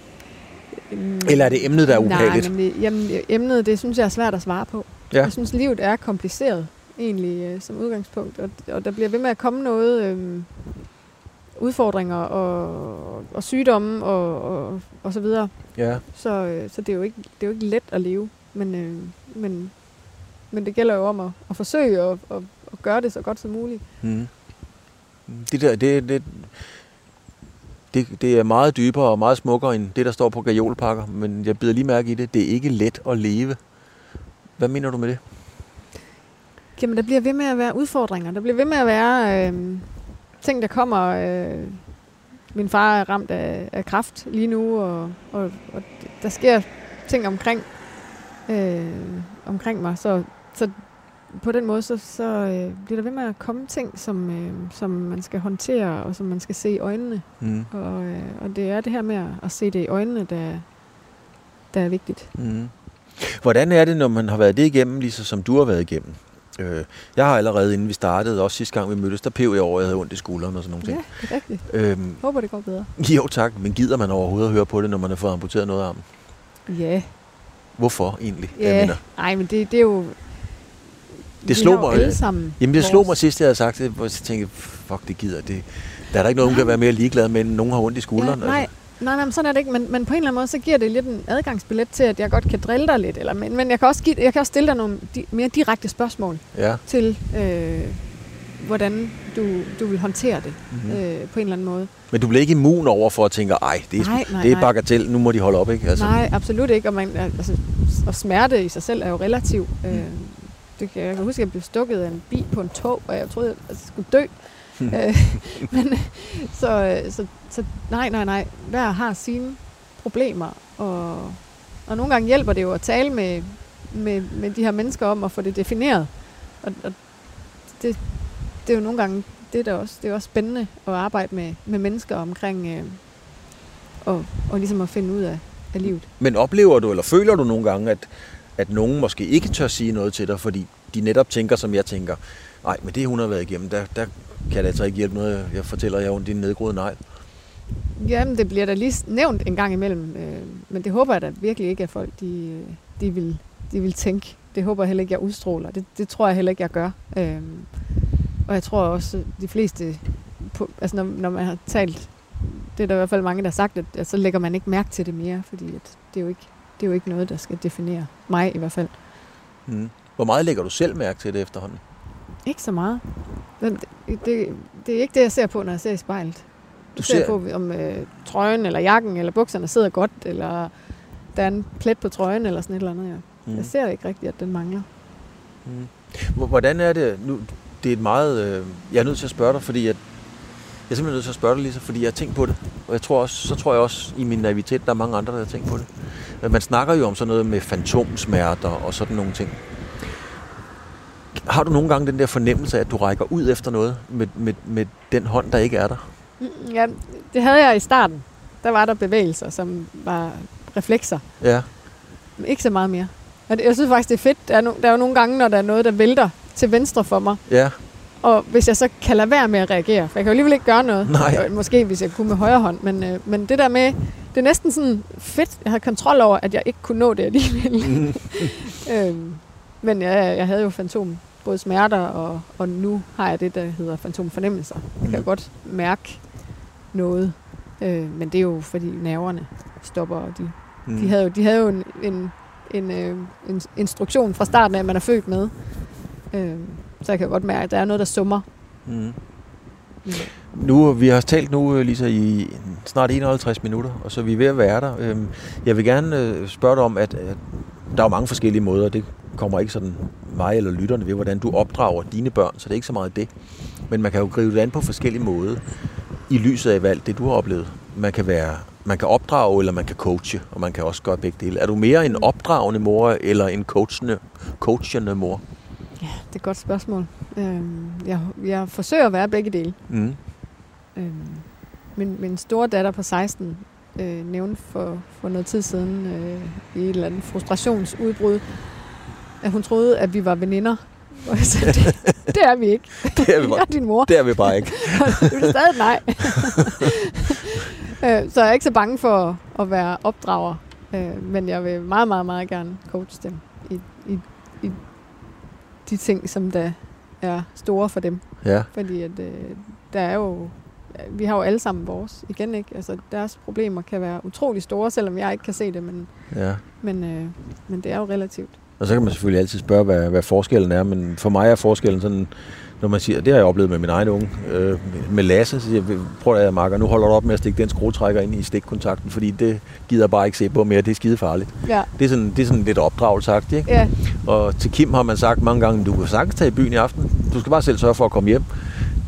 Mm. Eller er det emnet, der er ubehageligt? Nej, men det, jamen, emnet, det synes jeg er svært at svare på. Ja. Jeg synes, livet er kompliceret, egentlig, øh, som udgangspunkt. Og, og der bliver ved med at komme noget, øh, udfordringer og, og sygdomme og, og, og så videre. Ja. Så, øh, så det, er jo ikke, det er jo ikke let at leve. Men, øh, men, men det gælder jo om at, at forsøge at, at, at gøre det så godt som muligt. Mm. Det, der, det, det, det, det er meget dybere og meget smukkere end det, der står på gajolpakker, men jeg bider lige mærke i det. Det er ikke let at leve. Hvad mener du med det? Jamen, der bliver ved med at være udfordringer. Der bliver ved med at være øh, ting, der kommer. Øh, min far er ramt af, af kræft lige nu, og, og, og der sker ting omkring, øh, omkring mig. Så, så på den måde, så, så øh, bliver der ved med at komme ting, som, øh, som man skal håndtere, og som man skal se i øjnene. Mm. Og, øh, og det er det her med at, at se det i øjnene, der, der er vigtigt. Mm. Hvordan er det, når man har været det igennem, ligesom som du har været igennem? Øh, jeg har allerede, inden vi startede, også sidste gang vi mødtes, der pev jeg over, at jeg havde ondt i skulderen og sådan nogle Ja, ting. det er rigtigt. Øhm, Håber, det går bedre. jo tak, men gider man overhovedet at høre på det, når man har fået amputeret noget af armen? Ja, Hvorfor egentlig? Jeg Ja, mener, nej, men det, det er jo... vi slog mig- alle sammen Jamen, det slog mig sidst, jeg havde sagt det, hvor jeg tænkte, fuck, det gider det. Der er der ikke noget, hun kan være mere ligeglad med, end nogen har ondt i skulderen. Ja, nej, nej, nej, men sådan er det ikke. Men, men på en eller anden måde, så giver det lidt en adgangsbillet til, at jeg godt kan drille dig lidt. Eller, men, men jeg kan også, give, jeg kan også stille dig nogle di, mere direkte spørgsmål Altså, ja. til, øh, hvordan du, du vil håndtere det Mm-hmm. øh, på en eller anden måde. Men du bliver ikke immun over for at tænke, ej, det er, Nej, nej, det er nej. bagatel, nu må de holde op, ikke? Altså. Nej, absolut ikke. Og, man, altså, og smerte i sig selv er jo relativ. Mm. Øh, det kan, jeg kan huske, at jeg blev stukket af en bil på en tog, og jeg troede, at jeg skulle dø. Øh, men, så, øh, så, så nej, nej, nej. Hver har sine problemer, og, og nogle gange hjælper det jo at tale med, med, med de her mennesker om at få det defineret. Og, og det, det er jo nogle gange det der også, det er også spændende at arbejde med, med mennesker omkring øh, og, og ligesom at finde ud af, af livet. Men oplever du, eller føler du nogle gange, at, at nogen måske ikke tør sige noget til dig, fordi de netop tænker, som jeg tænker, nej, men det hun har været igennem, der, der kan det altså ikke hjælpe noget, jeg fortæller jer ondt i en nedgroet negl. Jamen, det bliver da lige nævnt en gang imellem, øh, men det håber jeg da virkelig ikke, at folk de, de, vil, de vil tænke. Det håber jeg heller ikke, jeg udstråler. Det, det tror jeg heller ikke, jeg gør. Øh, og jeg tror også, de fleste, på, altså når, når man har talt, det er der i hvert fald mange, der har sagt, at, at så lægger man ikke mærke til det mere, fordi at det, er jo ikke, det er jo ikke noget, der skal definere mig i hvert fald. Mm. Hvor meget lægger du selv mærke til det efterhånden? Ikke så meget. Det, det, det er ikke det, jeg ser på, når jeg ser i spejlet. Du ser, ser på, om øh, trøjen eller jakken eller bukserne sidder godt, eller der er en plet på trøjen eller sådan et eller andet. Ja. Mm. Jeg ser ikke rigtigt, at den mangler. Mm. Hvordan er det nu? Det er et meget... Øh, jeg er nødt til at spørge dig, fordi jeg, jeg er simpelthen nødt til at spørge dig, Lisa, fordi jeg har tænkt på det. Og jeg tror også, så tror jeg også i min navitet, der er mange andre, der har tænkt på det. Man snakker jo om sådan noget med fantomsmerter og sådan nogle ting. Har du nogle gange den der fornemmelse af, at du rækker ud efter noget med, med, med den hånd, der ikke er der? Mm, ja, det havde jeg i starten. Der var der bevægelser, som var reflekser. Ja. Men ikke så meget mere. Og det, jeg synes faktisk, det er fedt. Der er, no, der er jo nogle gange, når der er noget, der vælter til venstre for mig. Ja. Og hvis jeg så kan lade være med at reagere, for jeg kan jo alligevel ikke gøre noget. Nej. Måske hvis jeg kunne med højre hånd, men, øh, men det der med, det er næsten sådan fedt, jeg har kontrol over, at jeg ikke kunne nå det alligevel. Mm. øhm, men jeg, jeg havde jo fantom både smerter, og, og nu har jeg det, der hedder fantomfornemmelser. Jeg kan mm. godt mærke noget, øh, men det er jo fordi nerverne stopper, og de, mm. de, havde, jo, de havde jo en, en, en, øh, en instruktion fra starten af, at man er født med. Øh, så jeg kan godt mærke, at der er noget, der summer. Mm. Mm. Nu, vi har talt nu, Lisa, i snart 51 minutter, og så er vi ved at være der. Øhm, jeg vil gerne øh, spørge dig om, at der er mange forskellige måder, det kommer ikke sådan mig eller lytterne ved, hvordan du opdrager dine børn, så det er ikke så meget det. Men man kan jo gribe det an på forskellige måder i lyset af alt det, du har oplevet. Man kan være man kan opdrage, eller man kan coache, og man kan også gøre begge dele. Er du mere en opdragende mor, eller en coachende, coachende mor? Ja, det er et godt spørgsmål. Øhm, jeg, jeg forsøger at være begge dele. Mm. Øhm, min, min store datter på 16 øh, nævnte for, for noget tid siden øh, i et eller andet frustrationsudbrud, at hun troede, at vi var veninder. Og jeg sagde, det, det er vi ikke. Det er vi bare, jeg er din mor. Det er vi bare ikke. det er stadig nej. Øh, så jeg er ikke så bange for at være opdrager. Øh, men jeg vil meget, meget, meget gerne coache dem i, i, i de ting, som der er store for dem. Ja. Fordi at, øh, der er jo vi har jo alle sammen vores, igen ikke? Altså, deres problemer kan være utrolig store, selvom jeg ikke kan se det, men, ja. men, øh, men det er jo relativt. Og så kan man selvfølgelig altid spørge, hvad, hvad forskellen er, men for mig er forskellen sådan, når man siger, det har jeg oplevet med min egen unge, øh, med Lasse, så siger jeg, prøv at Marker, nu holder du op med at stikke den skruetrækker ind i stikkontakten, fordi det gider jeg bare ikke se på mere, det er skide farligt. Ja. Det, er sådan, det er sådan lidt opdragelsagt, ikke? Ja. Og til Kim har man sagt mange gange, du kan sagtens tage i byen i aften, du skal bare selv sørge for at komme hjem.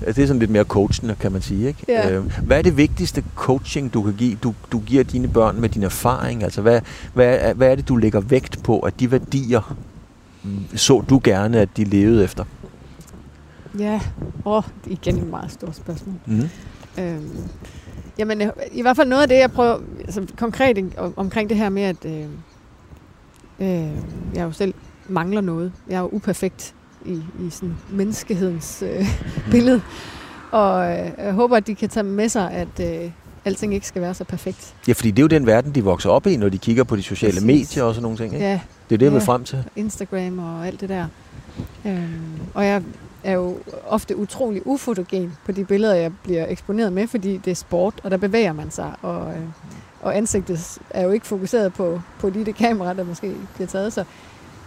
Det er sådan lidt mere coachende, kan man sige. Ikke? Ja. Øh, hvad er det vigtigste coaching, du kan give, du, du giver dine børn med din erfaring? Altså, hvad, hvad, hvad er det, du lægger vægt på, at de værdier, så du gerne, at de levede efter? Ja, åh, oh, det er igen et meget stort spørgsmål. Mm. Øhm, jamen, i hvert fald noget af det, jeg prøver altså, konkret omkring det her med, at øh, øh, jeg jo selv mangler noget. Jeg er jo uperfekt i, i sådan menneskehedens øh, billede. Og øh, jeg håber, at de kan tage med sig, at øh, alting ikke skal være så perfekt. Ja, fordi det er jo den verden, de vokser op i, når de kigger på de sociale Præcis. medier og sådan nogle ting. Ikke? Ja. Det er det, jeg ja. vil frem til. Instagram og alt det der. Øhm, og jeg er jo ofte utrolig ufotogen på de billeder, jeg bliver eksponeret med, fordi det er sport, og der bevæger man sig, og, øh, og ansigtet er jo ikke fokuseret på, på lige det kamera, der måske bliver taget. Så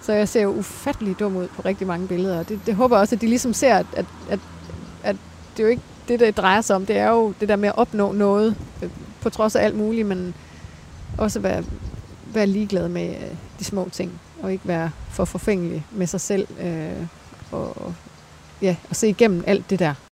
så jeg ser jo ufattelig dum ud på rigtig mange billeder. Og det, det håber jeg også, at de ligesom ser, at, at, at, at det er jo ikke det, det drejer sig om. Det er jo det der med at opnå noget, øh, på trods af alt muligt, men også være, være ligeglad med øh, de små ting, og ikke være for forfængelig med sig selv, øh, og ja, og se igennem alt det der.